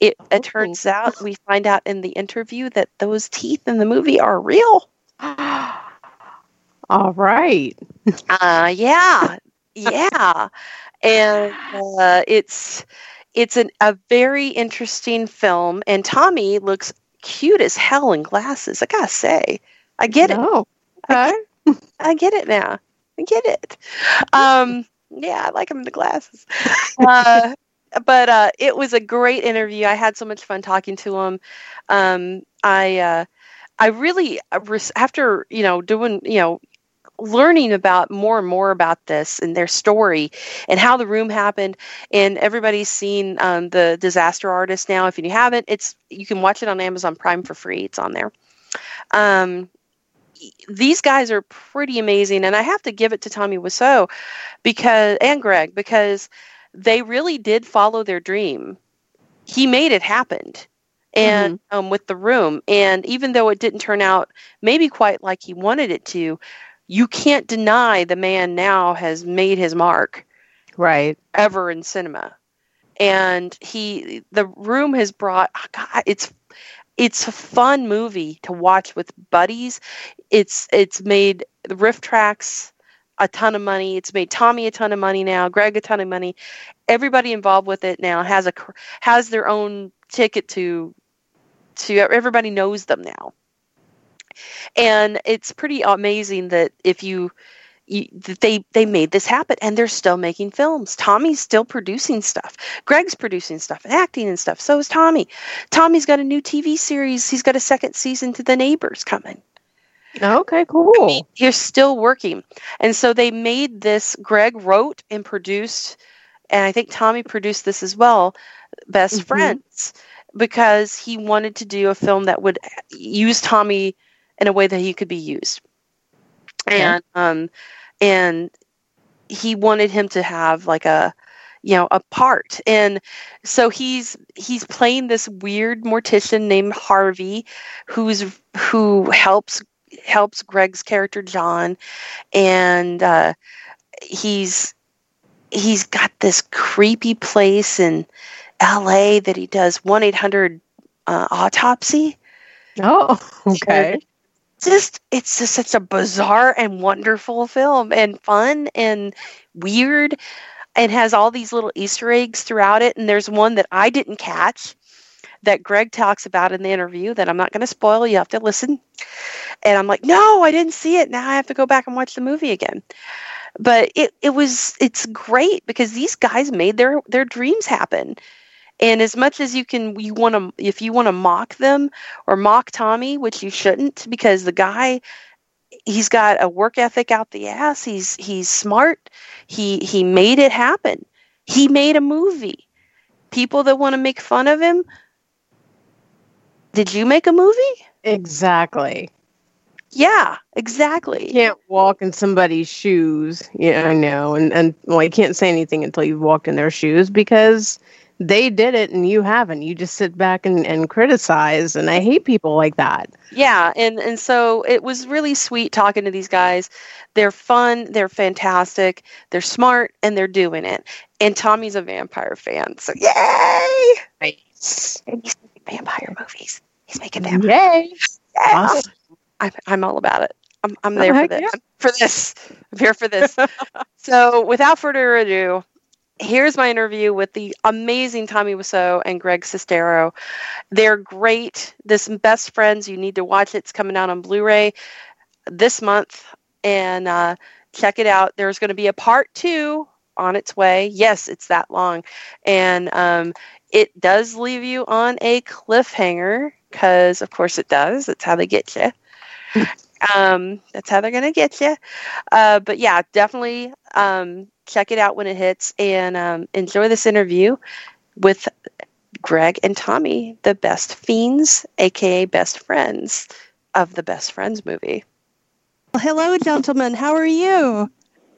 it, it turns out, we find out in the interview that those teeth in the movie are real. All right. uh, yeah. Yeah. and uh, it's it's an, a very interesting film and tommy looks cute as hell in glasses i gotta say. I get it. Oh, I okay. get, I get it now. I get it. Um yeah i like him in the glasses. Uh, but uh, it was a great interview. I had so much fun talking to him. Um, i uh, i really uh, after you know doing you know learning about more and more about this and their story and how the room happened. And everybody's seen um, the disaster artist now. If you haven't it's you can watch it on amazon prime for free. It's on there. Um, these guys are pretty amazing. And i have to give it to tommy wiseau because and greg because they really did follow their dream. He made it happen and um, with the room. And even though it didn't turn out maybe quite like he wanted it to you can't deny the man now has made his mark Right. ever in cinema. And he the room has brought oh God, it's it's a fun movie to watch with buddies. It's it's made the RiffTrax a ton of money. It's made tommy a ton of money now greg a ton of money. Everybody involved with it now has a has their own ticket to to everybody knows them now and it's pretty amazing that if you, you that they they made this happen and they're still making films. Tommy's still producing stuff. Greg's producing stuff and acting and stuff. So is tommy. Tommy's got a new tv series. He's got a second season to the neighbors coming. Okay, cool. You're still working. And so they made this greg wrote and produced and i think tommy produced this as well best Mhm. friends because he wanted to do a film that would use tommy in a way that he could be used Okay. and um and he wanted him to have like a you know a part and so he's he's playing this weird mortician named harvey who's who helps helps greg's character john and uh he's he's got this creepy place in la that he does 1-800 uh, autopsy Oh, okay. Just it's just such a bizarre and wonderful film and fun and weird and has all these little easter eggs throughout it. And there's one that i didn't catch that greg talks about in the interview that i'm not going to spoil. You have to listen. And i'm like no i didn't see it. Now i have to go back and watch the movie again. But it, it was it's great because these guys made their their dreams happen and as much as you can you want to if you want to mock them or mock tommy which you shouldn't because the guy he's got a work ethic out the ass he's he's smart he he made it happen he made a movie people that want to make fun of him did you make a movie Exactly. yeah exactly You can't walk in somebody's shoes. Yeah, I know. And and well, you can't say anything until you've walked in their shoes because they did it and you haven't. You just sit back and, and criticize. And I hate people like that. yeah and and so it was really sweet talking to these guys they're fun they're fantastic they're smart and they're doing it and tommy's a vampire fan so yay Nice. and he's making vampire movies he's making vampire Yay. yeah. Awesome. I'm, I'm all about it i'm, I'm Oh, there for this yeah. for this i'm here for this so without further ado here's my interview with the amazing Tommy Wiseau and Greg Sestero. They're great. This Best Friends, you need to watch it. It's coming out on Blu-ray this month, and uh, check it out. There's going to be a part two on its way. Yes, it's that long, and um, it does leave you on a cliffhanger because, of course, it does. That's how they get you. um, that's how they're going to get you. Uh, but yeah, definitely um, check it out when it hits and um, enjoy this interview with Greg and Tommy, the best fiends, aka best friends of the Best Friends movie. Hello, gentlemen. How are you?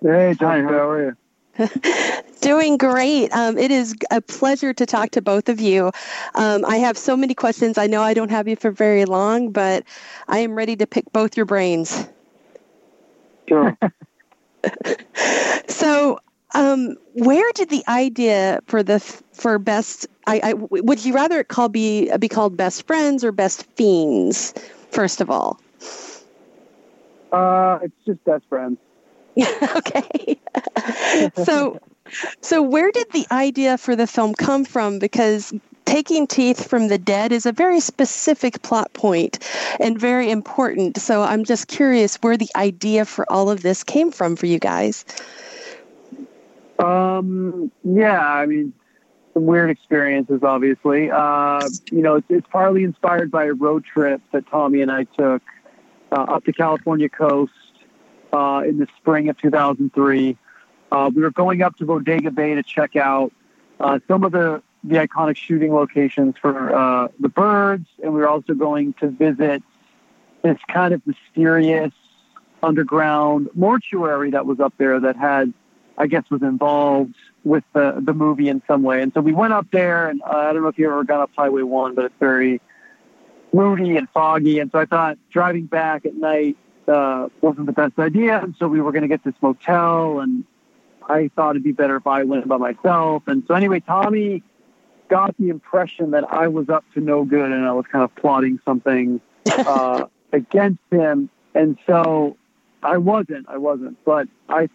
Hey, John, how are you? Doing great. Um, it is a pleasure to talk to both of you. Um, I have so many questions. I know I don't have you for very long, but I am ready to pick both your brains. Sure. so, um, where did the idea for the for best? I, I would you rather it call be be called best friends or best fiends? First of all, uh, it's just best friends. okay. so, so where did the idea for the film come from? Because taking teeth from the dead is a very specific plot point and very important. So I'm just curious where the idea for all of this came from for you guys. Um, yeah, I mean, some weird experiences, obviously. Uh, you know, it's, it's partly inspired by a road trip that Tommy and I took uh, up the California coast uh, in the spring of 2003. Uh, we were going up to Bodega Bay to check out uh, some of the, the iconic shooting locations for uh, the birds, and we were also going to visit this kind of mysterious underground mortuary that was up there that had, I guess, was involved with the, the movie in some way. And so we went up there, and uh, I don't know if you ever gone up Highway 1, but it's very moody and foggy. And so I thought driving back at night uh, wasn't the best idea. And so we were going to get this motel, and I thought it'd be better if I went by myself. And so anyway, Tommy got the impression that I was up to no good and I was kind of plotting something uh, against him. And so I wasn't. I wasn't. But I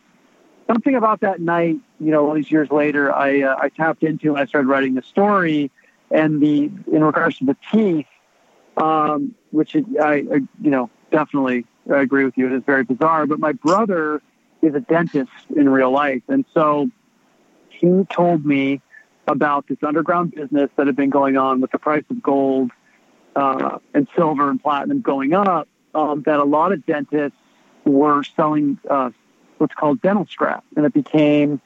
something about that night, you know, all these years later, I uh, I tapped into and I started writing the story. And the in regards to the teeth, um, which I, I you know definitely I agree with you. It is very bizarre. But my brother is a dentist in real life. And so he told me about this underground business that had been going on with the price of gold uh, and silver and platinum going up, um, that a lot of dentists were selling uh, what's called dental scrap. And it became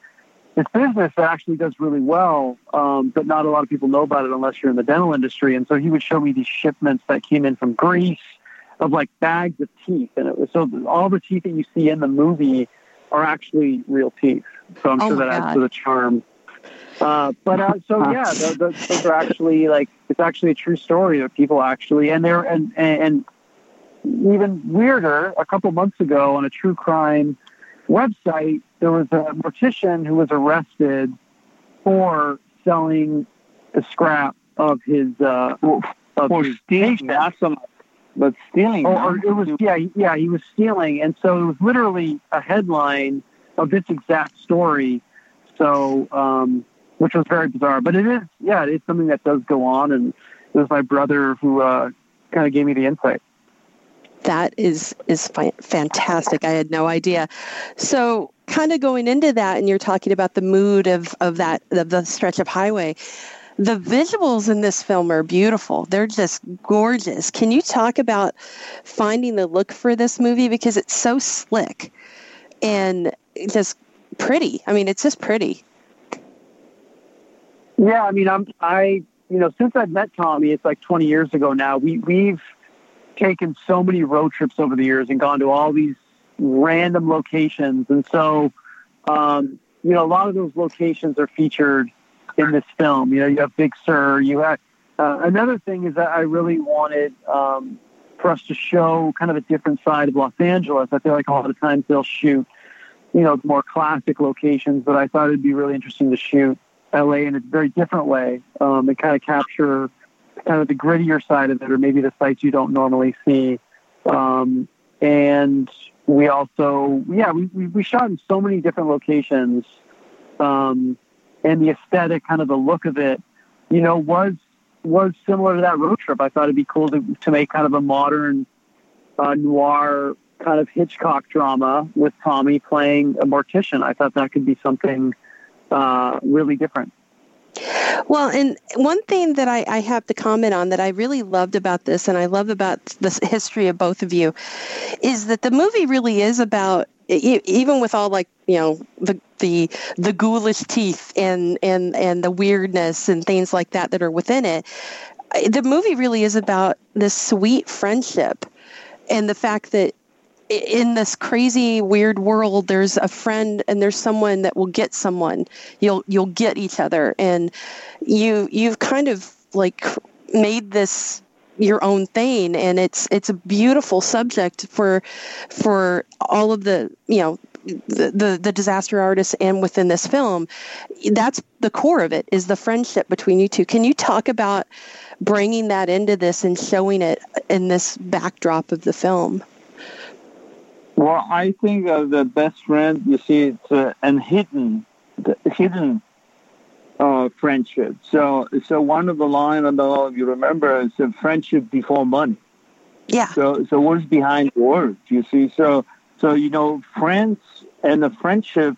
this business that actually does really well, um, but not a lot of people know about it unless you're in the dental industry. And so he would show me these shipments that came in from Greece of like bags of teeth, and it was so all the teeth that you see in the movie are actually real teeth. So I'm oh sure that God. adds to the charm. Uh, but uh, so yeah, those, those are actually like it's actually a true story of people actually, and they're and and even weirder. A couple months ago on a true crime website, there was a mortician who was arrested for selling the scrap of his uh, of for his stealing. That's some but stealing. Oh, or it was yeah, yeah, he was stealing, and so it was literally a headline of this exact story. So, um, which was very bizarre, but it is yeah, it's something that does go on, and it was my brother who uh, kind of gave me the insight. That is is fantastic. I had no idea. So, kind of going into that, and you're talking about the mood of of that of the stretch of highway the visuals in this film are beautiful. They're just gorgeous. Can you talk about finding the look for this movie because it's so slick and just pretty? I mean, it's just pretty. Yeah, I mean, I'm I you know since I've met Tommy, it's like 20 years ago now. We we've taken so many road trips over the years and gone to all these random locations, and so um, you know a lot of those locations are featured in this film. You know, you have Big Sur. You have uh, another thing is that I really wanted um, for us to show kind of a different side of Los Angeles. I feel like a lot of times they'll shoot, you know, more classic locations, but I thought it'd be really interesting to shoot LA in a very different way um, and kind of capture kind of the grittier side of it, or maybe the sites you don't normally see. Um, and we also, yeah, we, we, we shot in so many different locations. Um, and the aesthetic, kind of the look of it, you know, was was similar to that road trip. I thought it'd be cool to to make kind of a modern uh, noir kind of Hitchcock drama with Tommy playing a mortician. I thought that could be something uh, really different. Well, and one thing that I, I, have to comment on that I really loved about this, and I love about the history of both of you, is that the movie really is about even with all like you know the the the ghoulish teeth and and and the weirdness and things like that that are within it. The movie really is about this sweet friendship and the fact that in this crazy weird world there's a friend and there's someone that will get someone. You'll you'll get each other. And you you've kind of like made this your own thing. And it's it's a beautiful subject for for all of the you know the, the, the disaster artists and within this film. That's the core of it is the friendship between you two. Can you talk about bringing that into this and showing it in this backdrop of the film well i think uh, the best friend you see it's uh, an hidden hidden uh, friendship. So, so one of the line, I don't know if you remember, is a friendship before money. Yeah. So, so what's behind the words? You see, so, so you know, friends and the friendship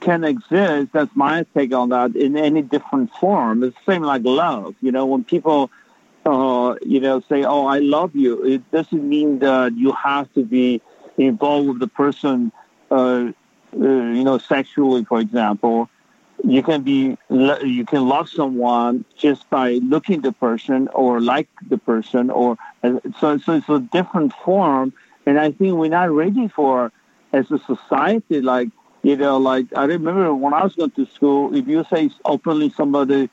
can exist. That's my take on that in any different form. It's the same like love. You know, when people, uh, you know, say, "Oh, I love you," it doesn't mean that you have to be involved with the person. Uh, uh, you know, sexually, for example you can be you can love someone just by looking the person or like the person or so so it's a different form and i think we're not ready for as a society like you know like i remember when i was going to school if you say openly somebody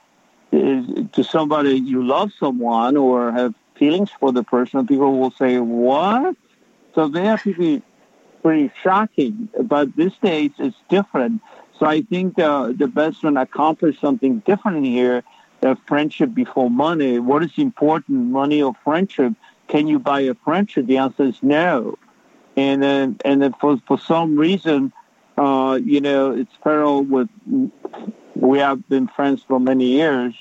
to somebody you love someone or have feelings for the person people will say what so they have to be pretty shocking but these days it's different so I think uh, the best one accomplished something different here. Uh, friendship before money. What is important, money or friendship? Can you buy a friendship? The answer is no. And then, and then for for some reason, uh, you know, it's parallel with. We have been friends for many years,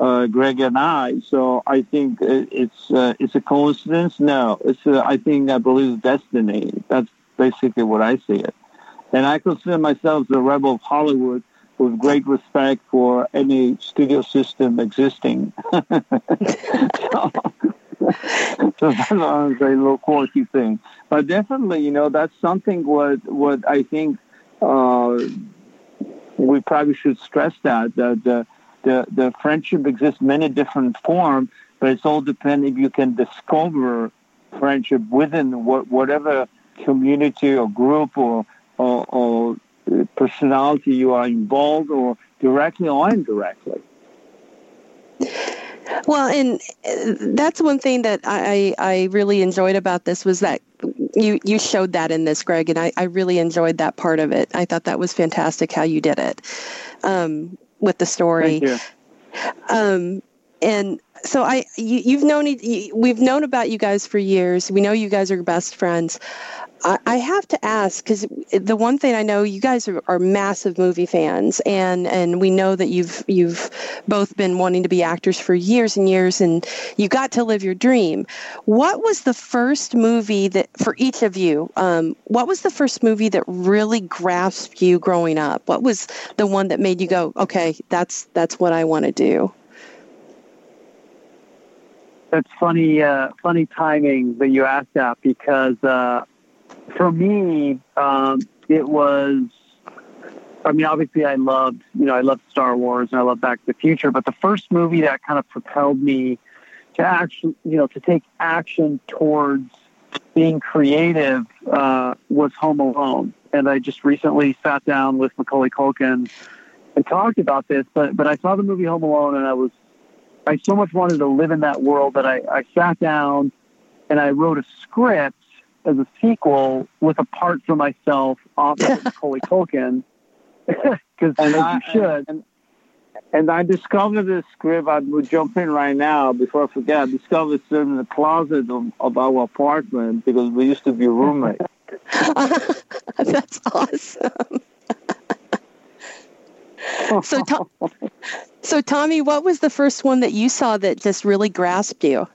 uh, Greg and I. So I think it's uh, it's a coincidence. No, it's a, I think I believe destiny. That's basically what I see it. And I consider myself the rebel of Hollywood with great respect for any studio system existing. so, so that's a little quirky thing. But definitely, you know, that's something what what I think uh, we probably should stress that that the, the the friendship exists many different forms, but it's all depending if you can discover friendship within what, whatever community or group or or, or personality you are involved or directly or indirectly. Well, and uh, that's one thing that I, I really enjoyed about this was that you you showed that in this, Greg, and I, I really enjoyed that part of it. I thought that was fantastic how you did it um, with the story. Um, and so I you, have known we've known about you guys for years. We know you guys are best friends. I have to ask because the one thing I know you guys are, are, massive movie fans, and and we know that you've you've both been wanting to be actors for years and years, and you got to live your dream. What was the first movie that for each of you? Um, what was the first movie that really grasped you growing up? What was the one that made you go, okay, that's that's what I want to do? That's funny, uh, funny timing that you asked that because. Uh, for me, um, it was. I mean, obviously, I loved, you know, I loved Star Wars and I loved Back to the Future, but the first movie that kind of propelled me to action, you know, to take action towards being creative uh, was Home Alone. And I just recently sat down with Macaulay Culkin and talked about this, but but I saw the movie Home Alone and I was, I so much wanted to live in that world that I, I sat down and I wrote a script as a sequel with a part for myself off of Macaulay Culkin because as I, you should. And, and I discovered this script. I would jump in right now before I forget. I discovered it in the closet of, of our apartment because we used to be roommates. That's awesome. so, Tom, so Tommy, what was the first one that you saw that just really grasped you?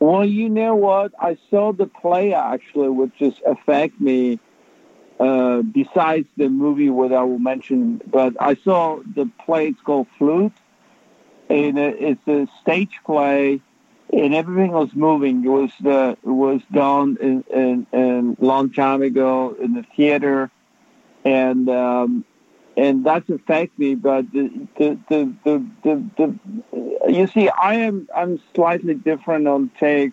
Well, you know what? I saw the play actually, which just affect me. Uh, besides the movie, what I will mention, but I saw the play. It's called Flute, and it's a stage play, and everything was moving. It was the it was done in, in, in long time ago in the theater, and um, and that's affect me. But the the, the the the, you see, I am I'm slightly different on take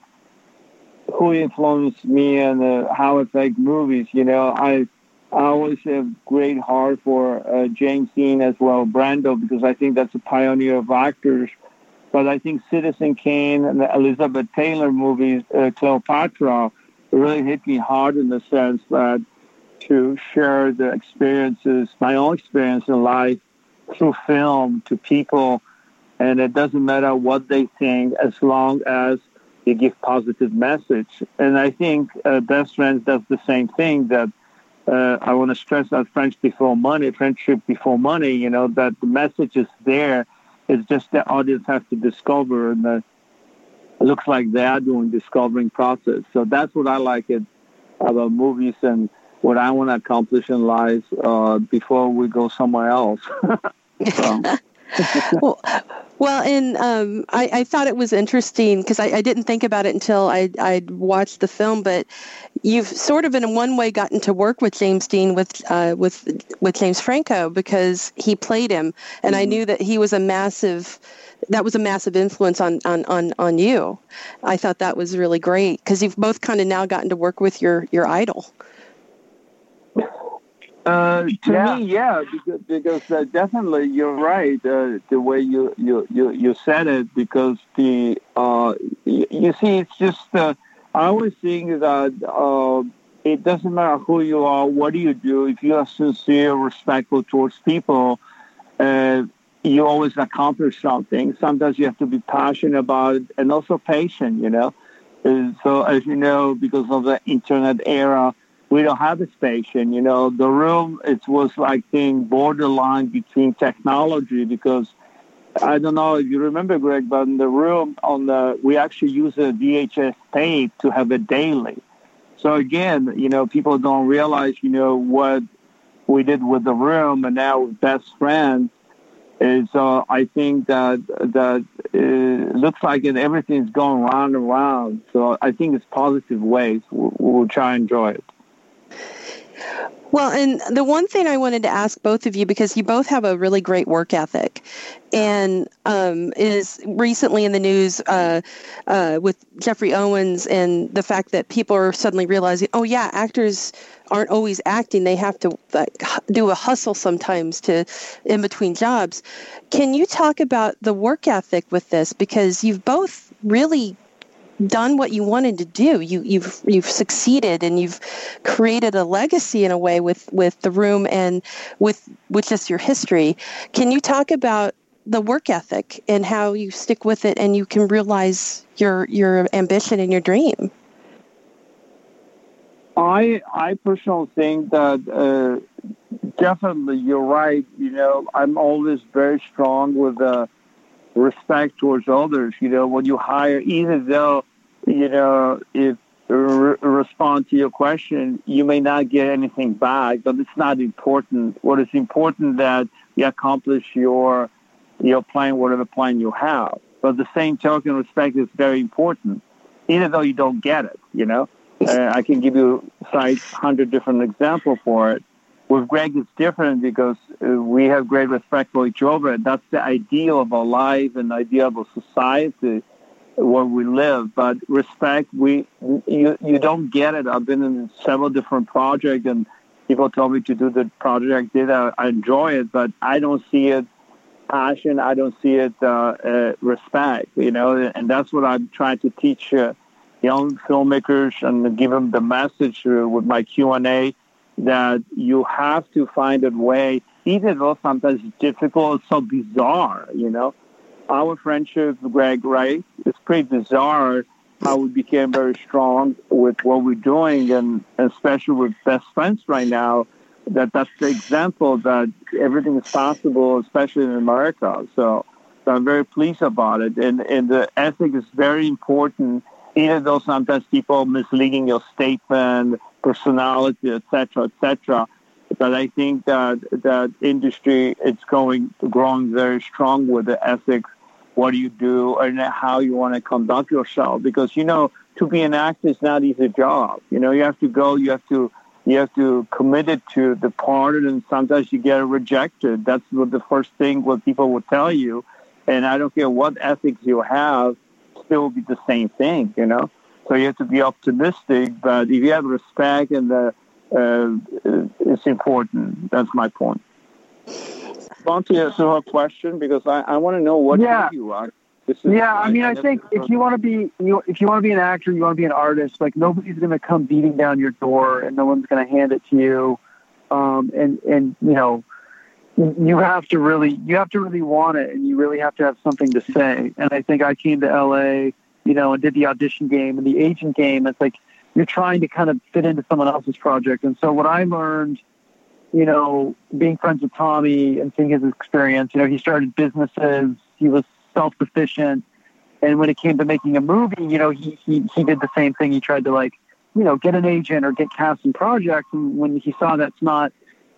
who influenced me and uh, how I make movies. You know, I I always have great heart for uh, James Dean as well, Brando, because I think that's a pioneer of actors. But I think Citizen Kane and the Elizabeth Taylor movies, uh, Cleopatra, really hit me hard in the sense that to share the experiences, my own experience in life through film to people. And it doesn't matter what they think as long as you give positive message. And I think uh, Best Friends does the same thing that uh, I want to stress that friendship before money, friendship before money, you know, that the message is there. It's just the audience has to discover and the, it looks like they are doing discovering process. So that's what I like it about movies and what I want to accomplish in life uh, before we go somewhere else. well, well, and um, I, I, thought it was interesting because I, I, didn't think about it until I I watched the film. But you've sort of, in one way, gotten to work with James Dean with uh, with with James Franco because he played him, and mm-hmm. I knew that he was a massive. That was a massive influence on on on, on you. I thought that was really great because you've both kind of now gotten to work with your your idol. Uh, to yeah. me, yeah, because, because uh, definitely you're right. Uh, the way you, you, you, you said it, because the uh, you, you, see, it's just uh, I always think that uh, it doesn't matter who you are, what do you do. If you are sincere, respectful towards people, you always accomplish something. Sometimes you have to be passionate about it and also patient. You know, so as you know, because of the internet era we don't have a station. You know, the room it was like being borderline between technology because I don't know if you remember, Greg, but in the room on the we actually use a VHS tape to have a daily. So again, you know, people don't realize, you know, what we did with the room, and now best friends is uh, I think that that it looks like it, everything's going round and round. So I think it's positive ways. We'll, we'll try and enjoy it. Well, and the one thing I wanted to ask both of you, because you both have a really great work ethic, and um, is recently in the news uh, uh, with Geoffrey Owens and the fact that people are suddenly realizing, oh, yeah, actors aren't always acting. They have to like, do a hustle sometimes to in between jobs. Can you talk about the work ethic with this? Because you've both really done what you wanted to do. You, you've you've succeeded and you've created a legacy in a way with, with the room and with with just your history. Can you talk about the work ethic and how you stick with it and you can realize your your ambition and your dream? I I personally think that uh, definitely you're right. You know, I'm always very strong with uh, respect towards others. You know, when you hire, even though, you know, if re- respond to your question, you may not get anything back, but it's not important. What is important that you accomplish your your plan, whatever plan you have. But the same token, respect is very important, even though you don't get it. You know, uh, I can give you cite hundred different examples for it. With Greg, it's different because uh, we have great respect for each other. That's the ideal of our life and the idea of society where we live. But respect, we you you don't get it. I've been in several different projects, and people tell me to do the project I did. I, I enjoy it, but I don't see it passion. I don't see it uh, uh, respect. You know, and that's what I'm trying to teach uh, young filmmakers and give them the message uh, with my Q and A that you have to find a way, even though sometimes it's difficult, so bizarre, you know. Our friendship, Greg, right? It's pretty bizarre how we became very strong with what we're doing, and especially with best friends right now. That that's the example that everything is possible, especially in America. So, so I'm very pleased about it, and and the ethic is very important. Even though sometimes people misleading your statement personality, etc., etc. But I think that that industry it's going growing very strong with the ethics. What do you do and how you want to conduct yourself? Because you know, to be an actor is not easy job. You know, you have to go. You have to you have to commit it to the part, and sometimes you get rejected. That's what the first thing what people will tell you. And I don't care what ethics you have, still be the same thing. You know. So you have to be optimistic, but if you have respect and the, uh, it's important. That's my point. Want to answer her question because I, I want to know what Yeah. you are. This Yeah, I mean, I think if you want to be, you if you want to be an actor, you want to be an artist. Like nobody's going to come beating down your door, and no one's going to hand it to you. Um, and and you know, you have to really, you have to really want it, and you really have to have something to say. And I think I came to LA, you know, and did the audition game and the agent game. It's like you're trying to kind of fit into someone else's project. And so what I learned, you know, being friends with Tommy and seeing his experience, you know, he started businesses. He was self-sufficient. And when it came to making a movie, you know, he, he, he did the same thing. He tried to like, you know, get an agent or get cast in projects. And when he saw that's not,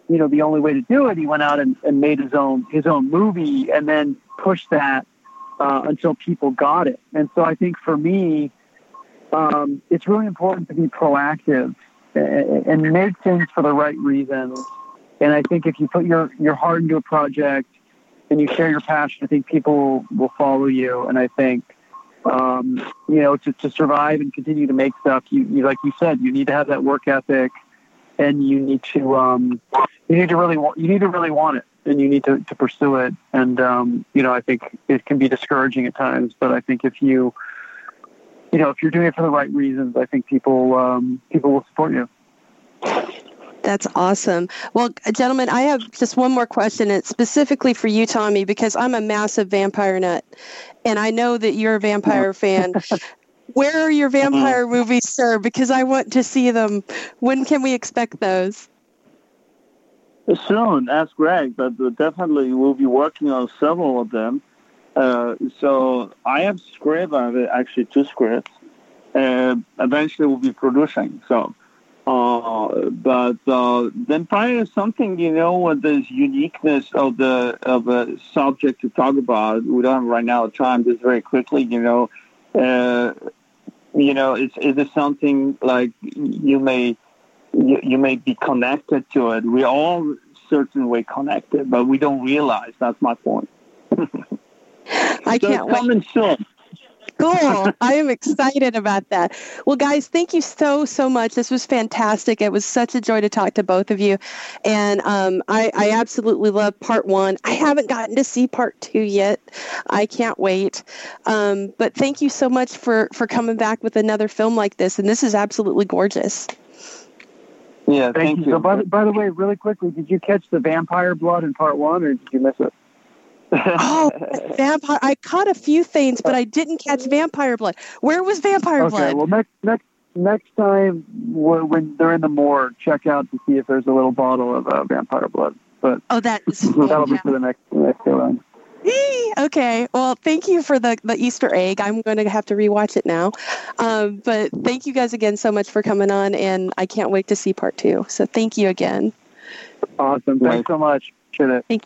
you know, the only way to do it, he went out and, and made his own, his own movie and then pushed that uh, until people got it. And so I think for me, um, it's really important to be proactive and, and make things for the right reasons. And I think if you put your, your heart into a project and you share your passion, I think people will follow you. And I think, um, you know, to, to survive and continue to make stuff, you, you, like you said, you need to have that work ethic and you need to, um, you need to really want, you need to really want it and you need to, to pursue it. And, um, you know, I think it can be discouraging at times, but I think if you, you know, if you're doing it for the right reasons, I think people, um, people will support you. That's awesome. Well, gentlemen, I have just one more question. It's specifically for you, Tommy, because I'm a massive vampire nut, and I know that you're a vampire fan. Where are your vampire movies, sir? Because I want to see them. When can we expect those? Soon, ask Greg, but definitely we'll be working on several of them. Uh, so I have script, I have actually two scripts. Uh, eventually we'll be producing. So, uh, but uh, Vampire is something, you know, with this uniqueness of the of a subject to talk about. We don't have right now time, just very quickly, you know. Uh, you know, it's it is something like you may you, you may be connected to it. We're all certain way connected, but we don't realize. That's my point. I so can't wait. coming soon. Cool. I am excited about that. Well, guys, thank you so, so much. This was fantastic. It was such a joy to talk to both of you. And um, I, I absolutely love part one. I haven't gotten to see part two yet. I can't wait. Um, but thank you so much for, for coming back with another film like this. And this is absolutely gorgeous. Yeah, Thank, thank, you. you. So, by the, by the way, really quickly, did you catch the vampire blood in part one, or did you miss it? Oh, vampire! I caught a few things, but I didn't catch vampire blood. Where was vampire okay. blood? Well, next next next time when when they're in the morgue, check out to see if there's a little bottle of uh, vampire blood. But oh, that is that'll be for the next next go round. Yay! Okay. Well, thank you for the, the Easter egg. I'm going to have to rewatch it now. Um, but thank you guys again so much for coming on, and I can't wait to see part two. So thank you again. Awesome. Thanks so much. Appreciate it.